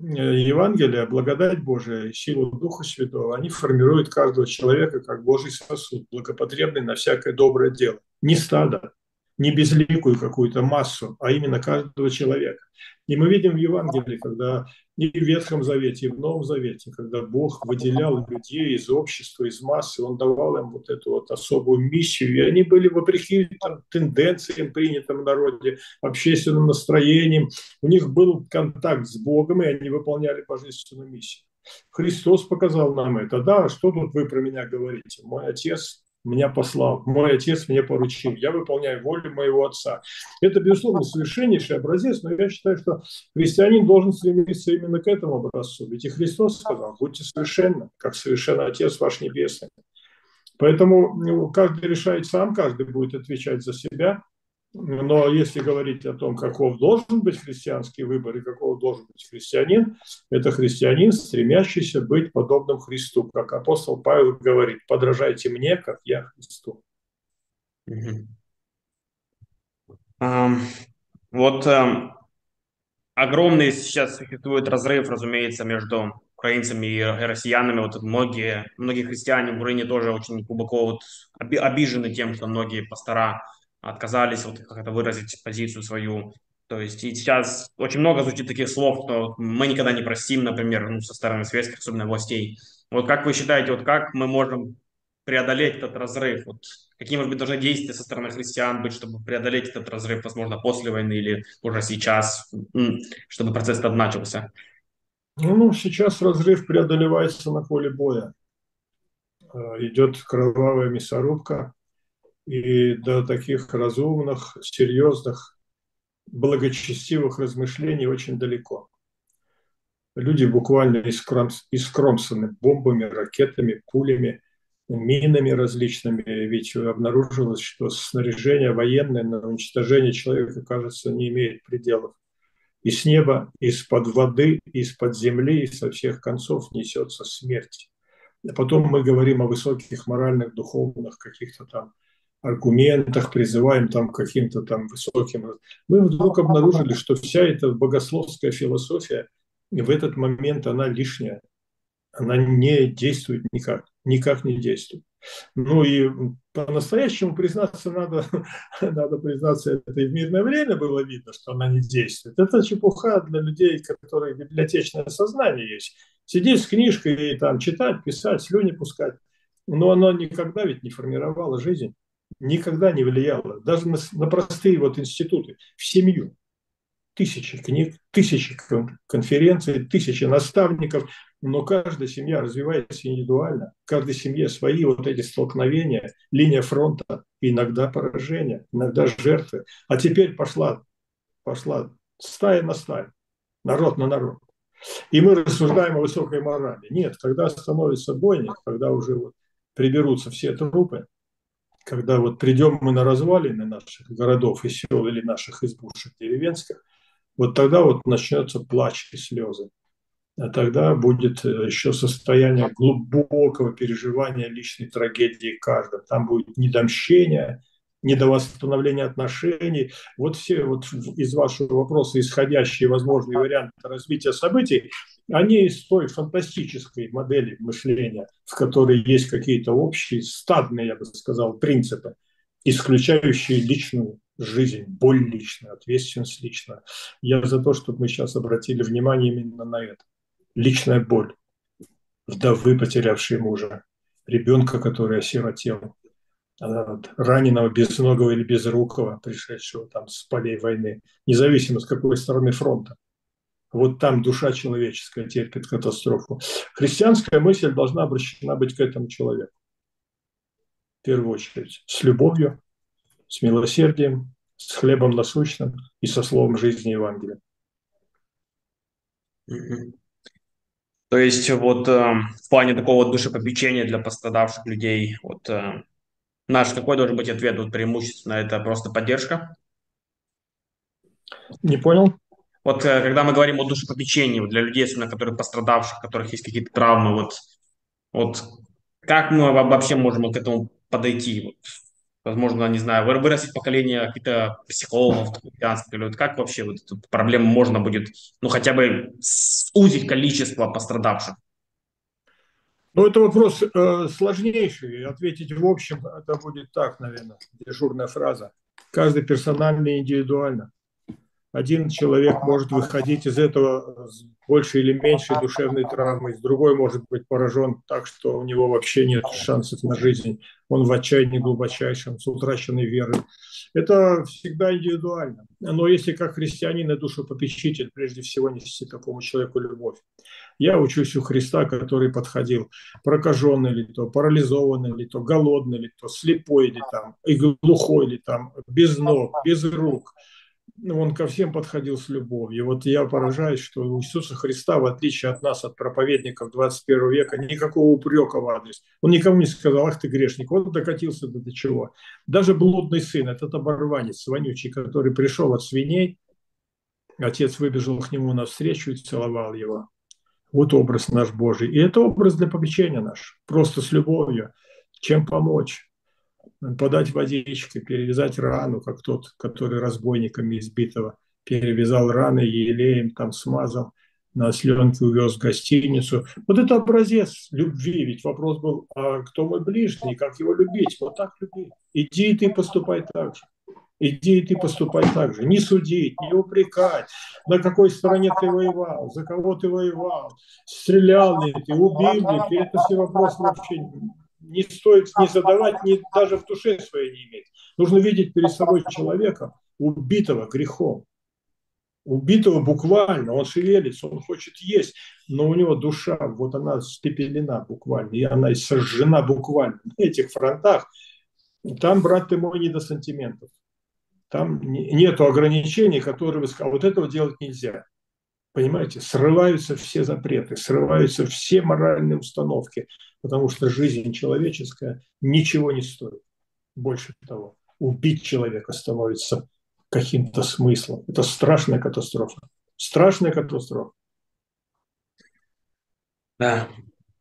э, Евангелие, благодать Божия, силу Духа Святого, они формируют каждого человека как Божий сосуд, благопотребный на всякое доброе дело. Не стадо, не безликую какую-то массу, а именно каждого человека. И мы видим в Евангелии, когда и в Ветхом Завете, и в Новом Завете, когда Бог выделял людей из общества, из массы, Он давал им вот эту вот особую миссию, и они были вопреки там, тенденциям, принятым в народе, общественным настроениям. У них был контакт с Богом, и они выполняли божественную миссию. Христос показал нам это. Да, что тут вы про меня говорите? Мой отец меня послал, мой отец мне поручил, я выполняю волю моего отца. Это, безусловно, совершеннейший образец, но я считаю, что христианин должен стремиться именно к этому образцу. Ведь и Христос сказал, будьте совершенны, как совершенный Отец ваш Небесный. Поэтому ну, каждый решает сам, каждый будет отвечать за себя. Но если говорить о том, каков должен быть христианский выбор и каков должен быть христианин, это христианин, стремящийся быть подобным Христу. Как апостол Павел говорит, подражайте мне, как я Христу. Um, вот um, огромный сейчас существует разрыв, разумеется, между украинцами и россиянами. Вот многие, многие христиане в Украине тоже очень глубоко вот обижены тем, что многие пастора отказались вот как это выразить позицию свою. То есть и сейчас очень много звучит таких слов, что мы никогда не простим, например, ну, со стороны советских, особенно властей. Вот как вы считаете, вот как мы можем преодолеть этот разрыв? Вот какие, может быть, должны действия со стороны христиан быть, чтобы преодолеть этот разрыв, возможно, после войны или уже сейчас, чтобы процесс этот начался? Ну, сейчас разрыв преодолевается на поле боя. Э, идет кровавая мясорубка, и до таких разумных, серьезных, благочестивых размышлений очень далеко. Люди буквально искромсаны бомбами, ракетами, пулями, минами различными. Ведь обнаружилось, что снаряжение военное на уничтожение человека, кажется, не имеет пределов. И с неба, из-под воды, из-под земли, и со всех концов несется смерть. А потом мы говорим о высоких моральных, духовных каких-то там аргументах, призываем там к каким-то там высоким. Мы вдруг обнаружили, что вся эта богословская философия в этот момент она лишняя. Она не действует никак, никак не действует. Ну и по-настоящему признаться надо, (laughs) надо признаться, это и в мирное время было видно, что она не действует. Это чепуха для людей, которые библиотечное сознание есть. Сидеть с книжкой и там читать, писать, слюни пускать. Но оно никогда ведь не формировало жизнь никогда не влияло даже на, на простые вот институты, в семью. Тысячи книг, тысячи конференций, тысячи наставников, но каждая семья развивается индивидуально. В каждой семье свои вот эти столкновения, линия фронта, иногда поражения, иногда жертвы. А теперь пошла, пошла стая на стаю, народ на народ. И мы рассуждаем о высокой морали. Нет, когда становится бойня, когда уже вот приберутся все трупы, когда вот придем мы на развалины наших городов и сел или наших избушек деревенских, вот тогда вот начнется плач и слезы. А тогда будет э, еще состояние глубокого переживания личной трагедии каждого. Там будет недомщение, недовосстановление отношений. Вот все вот из вашего вопроса исходящие возможные варианты развития событий, они из той фантастической модели мышления, в которой есть какие-то общие, стадные, я бы сказал, принципы, исключающие личную жизнь, боль личную, ответственность личную. Я за то, чтобы мы сейчас обратили внимание именно на это. Личная боль, вдовы, потерявшие мужа, ребенка, который осиротел, раненого, безногого или безрукого, пришедшего там с полей войны, независимо с какой стороны фронта. Вот там душа человеческая терпит катастрофу. Христианская мысль должна обращена быть к этому человеку. В первую очередь. С любовью, с милосердием, с хлебом насущным и со словом жизни Евангелия. То есть вот э, в плане такого душепопечения для пострадавших людей, вот э, наш какой должен быть ответ? Вот преимущественно это просто поддержка? Не понял. Вот э, когда мы говорим о душепопечении для людей, особенно которые пострадавших, у которых есть какие-то травмы, вот, вот как мы вообще можем к этому подойти? Вот, возможно, не знаю, вырастить поколение каких-то психологов, или вот как вообще вот эту проблему можно будет, ну, хотя бы сузить количество пострадавших? Ну, это вопрос э, сложнейший. Ответить в общем, это будет так, наверное, дежурная фраза. Каждый персонально и индивидуально. один человек может выходить из этого с большей или меньшей душевной травмой, другой может быть поражен так, что у него вообще нет шансов на жизнь. Он в отчаянии глубочайшем, с утраченной верой. Это всегда индивидуально. Но если как христианин и душепопечитель, прежде всего нести такому человеку любовь. Я учусь у Христа, который подходил, прокаженный ли то, парализованный ли то, голодный ли то, слепой ли там, и глухой ли там, без ног, без рук – он ко всем подходил с любовью. Вот я поражаюсь, что у Иисуса Христа, в отличие от нас, от проповедников 21 века, никакого упрека в адрес. Он никому не сказал, ах ты грешник, вот докатился до, до чего. Даже блудный сын, этот оборванец вонючий, который пришел от свиней, отец выбежал к нему навстречу и целовал его. Вот образ наш Божий. И это образ для попечения наш, просто с любовью. Чем помочь? Подать водичкой, перевязать рану, как тот, который разбойниками избитого перевязал раны елеем, там смазал, на сленке увез в гостиницу. Вот это образец любви. Ведь вопрос был, а кто мой ближний, как его любить? Вот так люби. Иди и ты поступай так же. Иди и ты поступай так же. Не судить, не упрекать. На какой стороне ты воевал, за кого ты воевал, стрелял ли ты, убил ли ты. Это все вопросы вообще не стоит не задавать, ни, даже в душе своей не иметь. Нужно видеть перед собой человека, убитого грехом. Убитого буквально, он шевелится, он хочет есть, но у него душа, вот она спепелена буквально, и она сожжена буквально на этих фронтах. Там, брат ты мой, не до сантиментов. Там нету ограничений, которые вы сказали, вот этого делать нельзя. Понимаете, срываются все запреты, срываются все моральные установки, потому что жизнь человеческая ничего не стоит. Больше того, убить человека становится каким-то смыслом. Это страшная катастрофа. Страшная катастрофа. Да.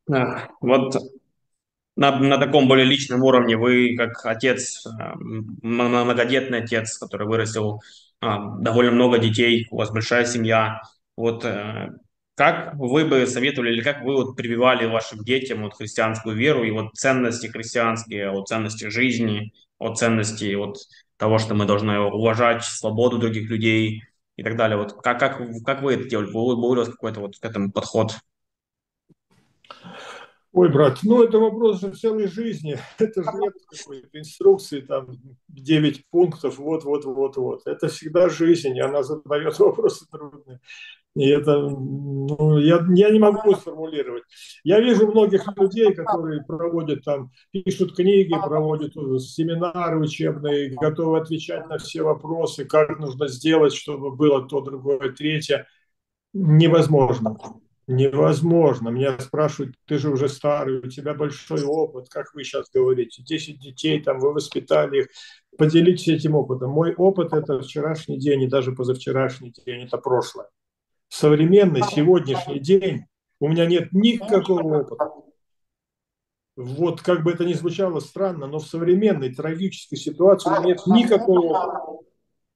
да. Вот на, на таком более личном уровне вы, как отец, э, многодетный отец, который вырастил а, довольно много детей, у вас большая семья, вот э, как вы бы советовали или как вы вот прививали вашим детям вот христианскую веру и вот ценности христианские, вот ценности жизни, вот ценности вот того, что мы должны уважать свободу других людей и так далее. Вот как, как, как вы это делали? Был, был у вас какой-то вот к этому подход? Ой, брат, ну это вопрос же целой жизни. (laughs) Это же нет какой-то инструкции, там 9 пунктов, вот, вот, вот, вот. Это всегда жизнь, и она задает (laughs) вопросы трудные. И это, ну, я, я не могу сформулировать. Я вижу многих людей, которые проводят там, пишут книги, проводят семинары учебные, готовы отвечать на все вопросы, как нужно сделать, чтобы было то, другое, третье. Невозможно. Невозможно. Меня спрашивают, ты же уже старый, у тебя большой опыт, как вы сейчас говорите, 10 детей, там вы воспитали их. Поделитесь этим опытом. Мой опыт – это вчерашний день и даже позавчерашний день, это прошлое современный сегодняшний день у меня нет никакого опыта. Вот как бы это ни звучало странно, но в современной трагической ситуации у меня нет никакого опыта.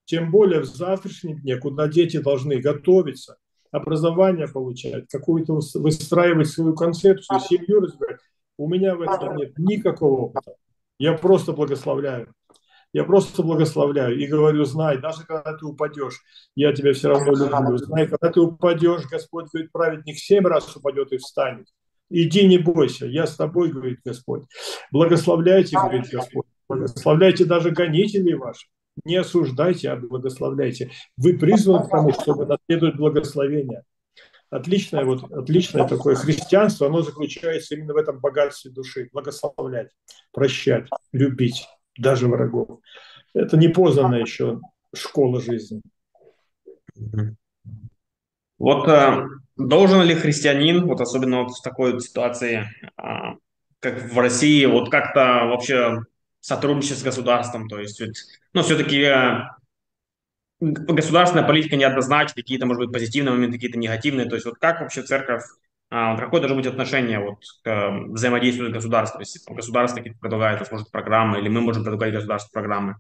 Тем более в завтрашнем дне, куда дети должны готовиться, образование получать, какую-то выстраивать свою концепцию, семью разбирать. У меня в этом нет никакого опыта. Я просто благословляю. Я просто благословляю и говорю, знай, даже когда ты упадешь, я тебя все равно люблю. Знай, когда ты упадешь, Господь говорит, праведник семь раз упадет и встанет. Иди, не бойся, я с тобой, говорит Господь. Благословляйте, говорит Господь. Благословляйте даже гонителей ваших. Не осуждайте, а благословляйте. Вы призваны к тому, чтобы наследовать благословение. Отличное, вот, отличное такое христианство, оно заключается именно в этом богатстве души. Благословлять, прощать, любить даже врагов. Это не познанная еще школа жизни. Вот э, должен ли христианин, вот особенно вот в такой ситуации, э, как в России, вот как-то вообще сотрудничать с государством, то есть, ну, все-таки э, государственная политика неоднозначна, какие-то, может быть, позитивные моменты, какие-то негативные, то есть, вот как вообще церковь какое должно быть отношение вот, к э, взаимодействию с государством? Если там, государство предлагает, возможно, программы, или мы можем предлагать государству программы?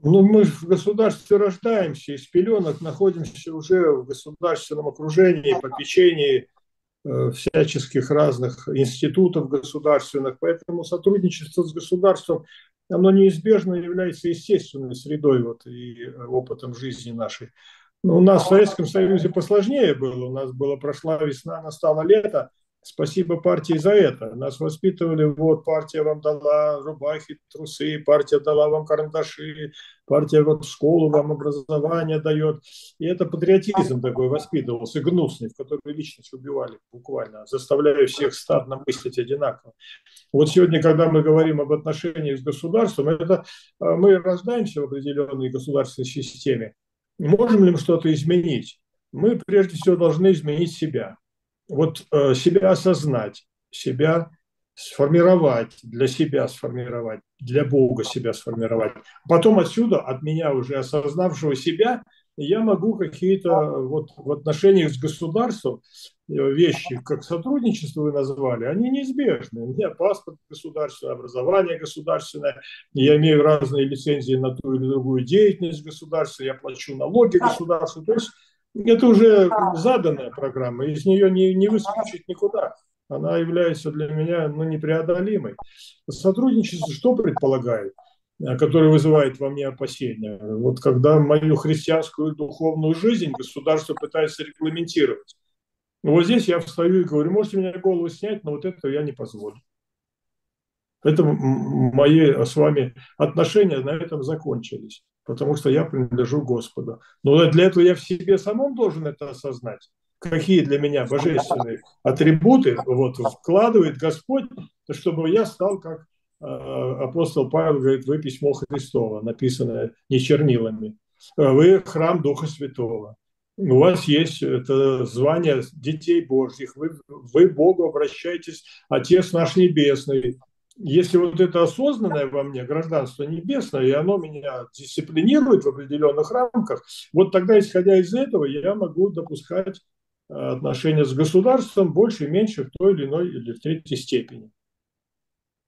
Ну, мы в государстве рождаемся, из пеленок находимся уже в государственном окружении, попечении всяческих разных институтов государственных. Поэтому сотрудничество с государством, оно неизбежно является естественной средой вот, и опытом жизни нашей. Но у нас в Советском Союзе посложнее было. У нас была прошла весна, настало лето – Спасибо партии за это. Нас воспитывали, вот партия вам дала рубахи, трусы, партия дала вам карандаши, партия вот в школу вам образование дает. И это патриотизм такой воспитывался, гнусный, в который личность убивали буквально, заставляя всех стадно мыслить одинаково. Вот сегодня, когда мы говорим об отношениях с государством, это а, мы рождаемся в определенной государственной системе. Можем ли мы что-то изменить? Мы прежде всего должны изменить себя вот э, себя осознать, себя сформировать, для себя сформировать, для Бога себя сформировать. Потом отсюда, от меня уже осознавшего себя, я могу какие-то вот в отношениях с государством э, вещи, как сотрудничество вы назвали, они неизбежны. У меня паспорт государственное, образование государственное, я имею разные лицензии на ту или другую деятельность государства, я плачу налоги государству. То есть это уже заданная программа, из нее не, не выскочить никуда. Она является для меня ну, непреодолимой. Сотрудничество что предполагает? Э, которое вызывает во мне опасения. Вот когда мою христианскую духовную жизнь государство пытается регламентировать. Вот здесь я встаю и говорю, можете мне голову снять, но вот это я не позволю. Это мои с вами отношения на этом закончились потому что я принадлежу Господу. Но для этого я в себе самом должен это осознать. Какие для меня божественные атрибуты вот, вкладывает Господь, чтобы я стал как э, апостол Павел говорит, вы письмо Христово, написанное не чернилами. Вы храм Духа Святого. У вас есть это звание детей Божьих. Вы, вы Богу обращаетесь, Отец наш Небесный если вот это осознанное во мне гражданство небесное, и оно меня дисциплинирует в определенных рамках, вот тогда, исходя из этого, я могу допускать э, отношения с государством больше, меньше, в той или иной или в третьей степени.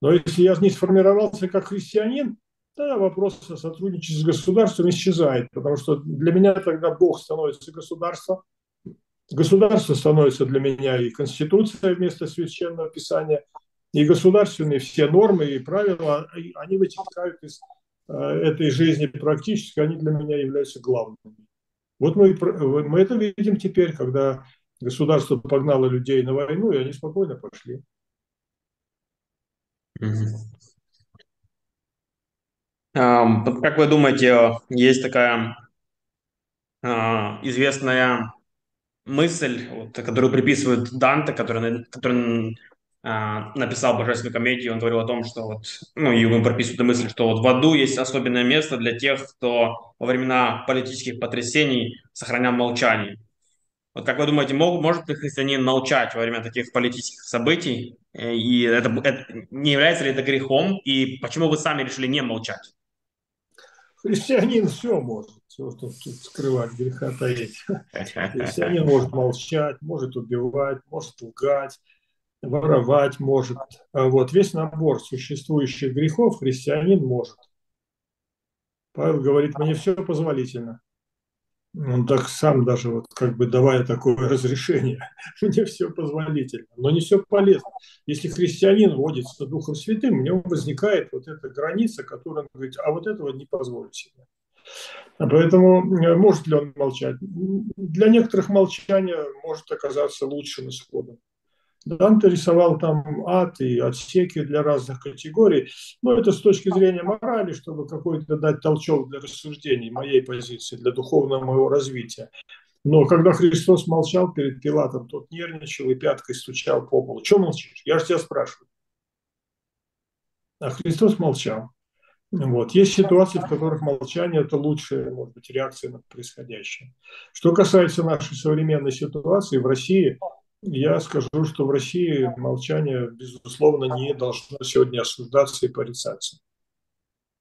Но если я не сформировался как христианин, тогда вопрос о сотрудничестве с государством исчезает, потому что для меня тогда Бог становится государством, государство становится для меня и конституция вместо священного писания – и государственные все нормы и правила, они вытекают из э, этой жизни практически, они для меня являются главными. Вот мы, мы это видим теперь, когда государство погнало людей на войну, и они спокойно пошли. Как вы думаете, есть такая а, известная мысль, которую приписывают Данте, который а, написал божественную комедию, он говорил о том, что вот, ну, и ему прописывают мысль, что вот в аду есть особенное место для тех, кто во времена политических потрясений сохранял молчание. Вот как вы думаете, мог, может ли христианин молчать во время таких политических событий? И это, это не является ли это грехом? И почему вы сами решили не молчать? Христианин все может, все, что тут скрывать, греха таить. (laughs) Христианин может молчать, может убивать, может лгать, воровать может. А вот весь набор существующих грехов христианин может. Павел говорит, мне все позволительно. Он так сам даже вот как бы давая такое (laughs) разрешение, мне все позволительно, но не все полезно. Если христианин водится Духом Святым, у него возникает вот эта граница, которая он говорит, а вот этого не позволю себе. Поэтому э, может ли он молчать? Для некоторых молчание может оказаться лучшим исходом. Данте рисовал там ад и отсеки для разных категорий. Но это с точки зрения морали, чтобы какой-то дать толчок для рассуждений моей позиции, для духовного моего развития. Но когда Христос молчал перед Пилатом, тот нервничал и пяткой стучал по полу. Чего молчишь? Я же тебя спрашиваю. А Христос молчал. Вот. Есть ситуации, в которых молчание – это лучшая, может быть, реакция на происходящее. Что касается нашей современной ситуации в России – я скажу, что в России молчание, безусловно, не должно сегодня осуждаться и порицаться.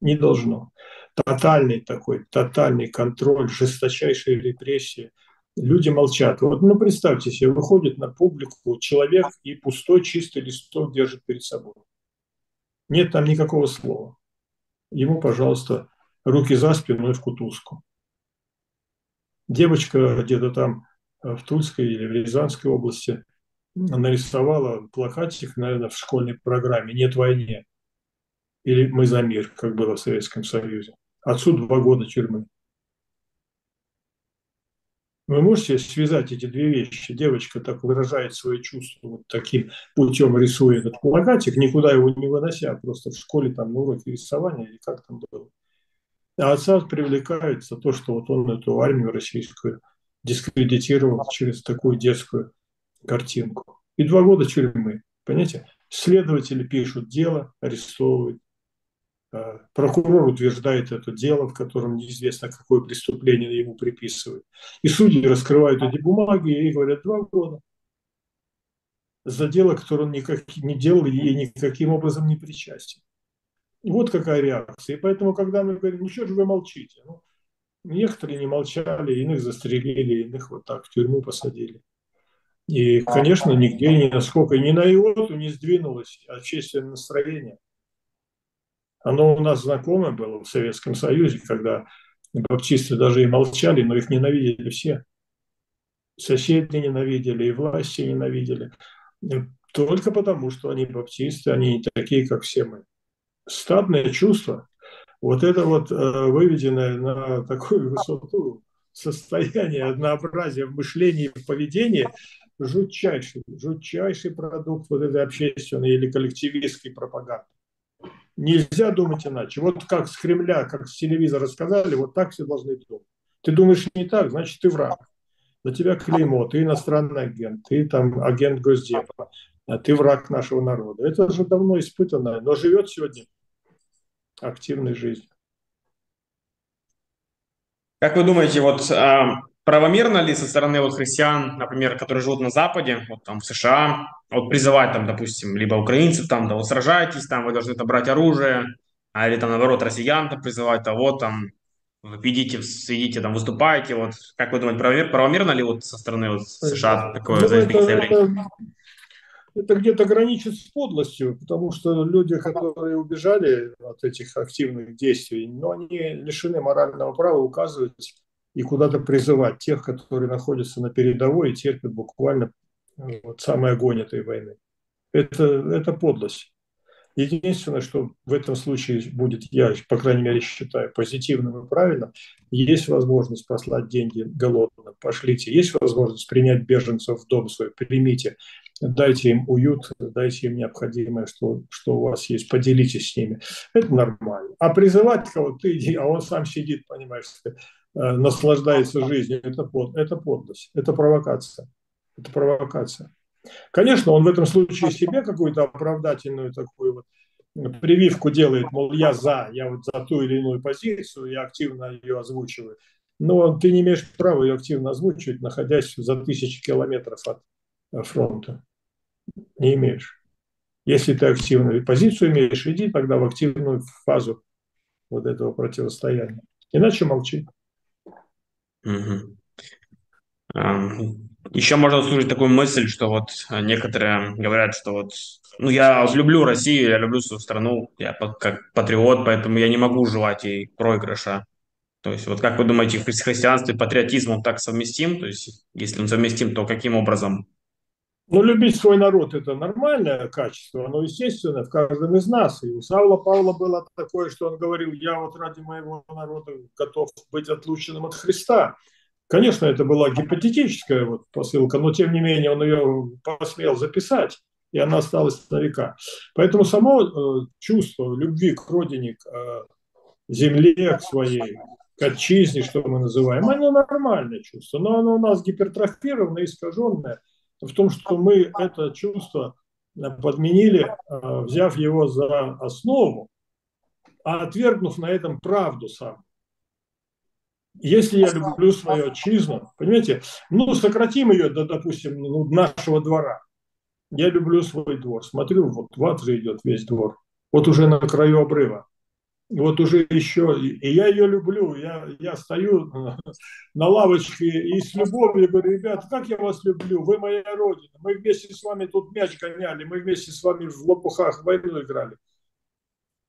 Не должно. Тотальный такой, тотальный контроль, жесточайшие репрессии. Люди молчат. Вот, ну, представьте себе, выходит на публику человек и пустой чистый листок держит перед собой. Нет там никакого слова. Ему, пожалуйста, руки за спину и в кутузку. Девочка где-то там в Тульской или в Рязанской области нарисовала плакатик, наверное, в школьной программе «Нет войне». Или мы за мир, как было в Советском Союзе. Отцу два года тюрьмы. Вы можете связать эти две вещи? Девочка так выражает свои чувства вот таким путем, рисуя этот плакатик, никуда его не вынося, а просто в школе там на уроке рисования или как там было. А отца привлекает за то, что вот он эту армию российскую дискредитировал через такую детскую картинку. И два года тюрьмы. Понимаете? Следователи пишут дело, арестовывают. А, прокурор утверждает это дело, в котором неизвестно, какое преступление ему приписывают. И судьи раскрывают эти бумаги и говорят два года за дело, которое он никак не делал и никаким образом не причастен. Вот какая реакция. И поэтому, когда мы говорим, ну что же вы молчите? Ну, некоторые не молчали, иных застрелили, иных вот так в тюрьму посадили. И, конечно, нигде ни насколько, ни на иоту не сдвинулось общественное настроение. Оно у нас знакомое было в Советском Союзе, когда баптисты даже и молчали, но их ненавидели все. Соседи ненавидели, и власти ненавидели. Только потому, что они баптисты, они не такие, как все мы. Стадное чувство, вот это вот э, выведенное на такую высоту состояние однообразия в мышлении и в поведении, жутчайший, жутчайший продукт вот этой общественной или коллективистской пропаганды. Нельзя думать иначе. Вот как с Кремля, как с телевизора сказали, вот так все должны думать. Ты думаешь не так, значит, ты враг. На тебя клеймо, ты иностранный агент, ты там агент Госдепа, а ты враг нашего народа. Это же давно испытанное, но живет сегодня активной жизнью. Как вы думаете, вот а, правомерно ли со стороны вот христиан, например, которые живут на Западе, вот там в США, вот призывать там, допустим, либо украинцев там, да вот сражайтесь, там вы должны там брать оружие, а или там наоборот россиян там призывать, то вот там вы идите, идите там выступаете, вот как вы думаете, правомерно ли вот со стороны вот США такое ну, заявление? это где-то граничит с подлостью, потому что люди, которые убежали от этих активных действий, но они лишены морального права указывать и куда-то призывать тех, которые находятся на передовой и терпят буквально вот, самый огонь этой войны. Это, это подлость. Единственное, что в этом случае будет, я, по крайней мере, считаю позитивным и правильным, есть возможность послать деньги голодным, пошлите. Есть возможность принять беженцев в дом свой, примите. Дайте им уют, дайте им необходимое, что, что у вас есть, поделитесь с ними. Это нормально. А призывать кого-то, иди, а он сам сидит, понимаешь, э, наслаждается жизнью, это, под, это подлость, это провокация. Это провокация. Конечно, он в этом случае себе какую-то оправдательную такую вот прививку делает, мол, я за, я вот за ту или иную позицию, я активно ее озвучиваю. Но ты не имеешь права ее активно озвучивать, находясь за тысячи километров от фронта. Не имеешь. Если ты активную позицию имеешь, иди тогда в активную фазу вот этого противостояния. Иначе молчи. Угу. Еще можно услышать такую мысль, что вот некоторые говорят, что вот, ну, я люблю Россию, я люблю свою страну, я как патриот, поэтому я не могу желать ей проигрыша. То есть вот как вы думаете, христианство и патриотизм он так совместим? То есть если он совместим, то каким образом? Ну, любить свой народ – это нормальное качество, оно естественно в каждом из нас. И у Савла Павла было такое, что он говорил, я вот ради моего народа готов быть отлученным от Христа. Конечно, это была гипотетическая вот посылка, но тем не менее он ее посмел записать, и она осталась на века. Поэтому само э, чувство любви к родине, к э, земле, к своей, к отчизне, что мы называем, оно нормальное чувство, но оно у нас гипертрофированное, искаженное в том, что мы это чувство подменили, э, взяв его за основу, а отвергнув на этом правду сам. Если я люблю свою отчизну, понимаете, ну, сократим ее до, допустим, ну, нашего двора. Я люблю свой двор. Смотрю, вот в ад же идет весь двор. Вот уже на краю обрыва. Вот уже еще, и я ее люблю, я, я стою на лавочке и с любовью говорю, ребят, как я вас люблю, вы моя родина, мы вместе с вами тут мяч гоняли, мы вместе с вами в лопухах войну играли.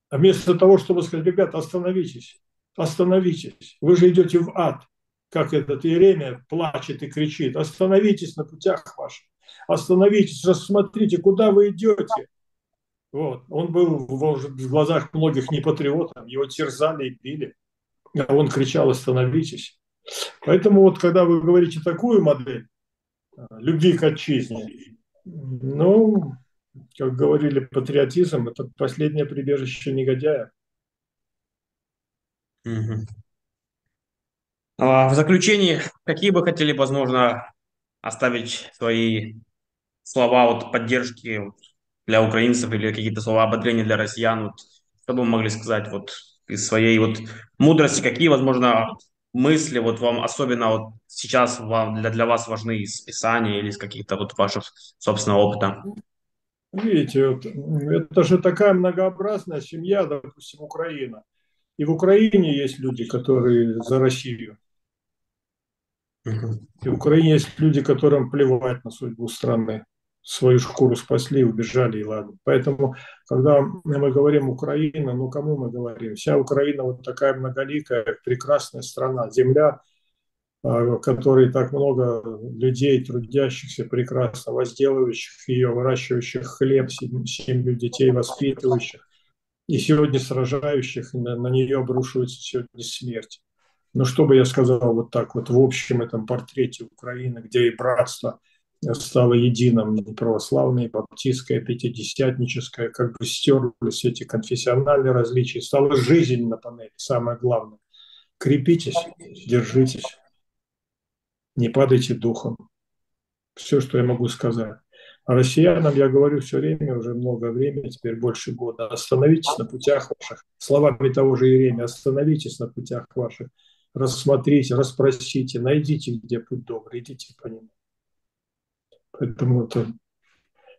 А вместо того, чтобы сказать, ребят, остановитесь, остановитесь, вы же идете в ад, как этот Иеремия плачет и кричит, остановитесь на путях ваших, остановитесь, рассмотрите, куда вы идете. Вот. Он был в глазах многих не патриотом, его терзали и били. А он кричал «Остановитесь!». Поэтому вот когда вы говорите такую модель а, любви к отчизне, ну, как говорили, патриотизм – это последнее прибежище негодяя. А в заключении, какие бы хотели, возможно, оставить свои слова вот поддержки для украинцев или какие-то слова ободрения для россиян? Вот, что бы вы могли сказать вот из своей вот мудрости, какие, возможно, мысли вот вам особенно вот сейчас вам, для, для вас важны из Писания или из каких-то вот ваших собственного опыта? Видите, вот, это же такая многообразная семья, допустим, Украина. И в Украине есть люди, которые за Россию. И в Украине есть люди, которым плевать на судьбу страны. Свою шкуру спасли, убежали, и ладно. Поэтому, когда мы говорим Украина, ну кому мы говорим? Вся Украина вот такая многоликая, прекрасная страна, земля, а, в которой так много людей, трудящихся, прекрасно возделывающих ее, выращивающих хлеб, семью детей, воспитывающих, и сегодня сражающих, на, на нее обрушивается сегодня смерть. Но что бы я сказал вот так вот в общем этом портрете Украины, где и братство стало единым, православное, баптистское, пятидесятническое, как бы стерлись эти конфессиональные различия, стала жизнь на панели, самое главное. Крепитесь, держитесь, не падайте духом. Все, что я могу сказать. А россиянам я говорю все время, уже много времени, теперь больше года, остановитесь на путях ваших. Словами того же Иеремия, остановитесь на путях ваших рассмотрите, расспросите, найдите, где путь добрый, идите по нему. Поэтому это,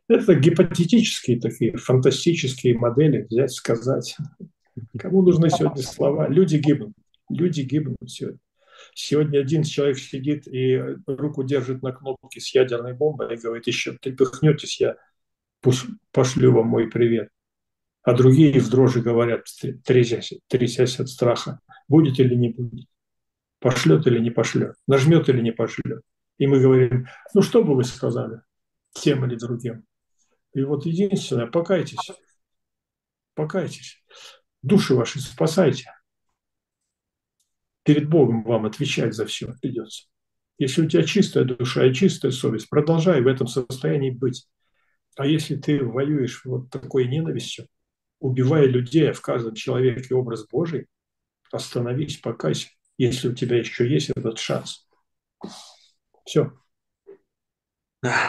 это гипотетические такие, фантастические модели взять, сказать. Кому нужны сегодня слова? Люди гибнут. Люди гибнут сегодня. Сегодня один человек сидит и руку держит на кнопке с ядерной бомбой и говорит, еще трепыхнетесь, я пошлю вам мой привет. А другие в дрожи говорят, трясясь, трясясь от страха, будет или не будет пошлет или не пошлет, нажмет или не пошлет. И мы говорим, ну что бы вы сказали тем или другим? И вот единственное, покайтесь, покайтесь, души ваши спасайте. Перед Богом вам отвечать за все придется. Если у тебя чистая душа и чистая совесть, продолжай в этом состоянии быть. А если ты воюешь вот такой ненавистью, убивая людей, а в каждом человеке образ Божий, остановись, покайся если у тебя еще есть этот шанс. Все.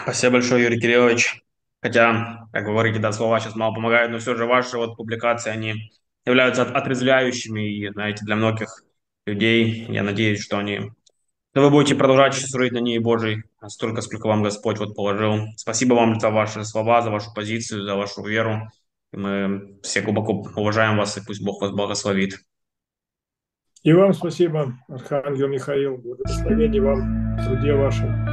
Спасибо большое, Юрий Кириллович. Хотя, как вы говорите, да, слова сейчас мало помогают, но все же ваши вот публикации, они являются отрезвляющими, и, знаете, для многих людей, я надеюсь, что они но вы будете продолжать строить на ней Божий столько, сколько вам Господь вот положил. Спасибо вам за ваши слова, за вашу позицию, за вашу веру. Мы все глубоко уважаем вас, и пусть Бог вас благословит. И вам спасибо, Архангел Михаил. Благословение вам в труде вашем.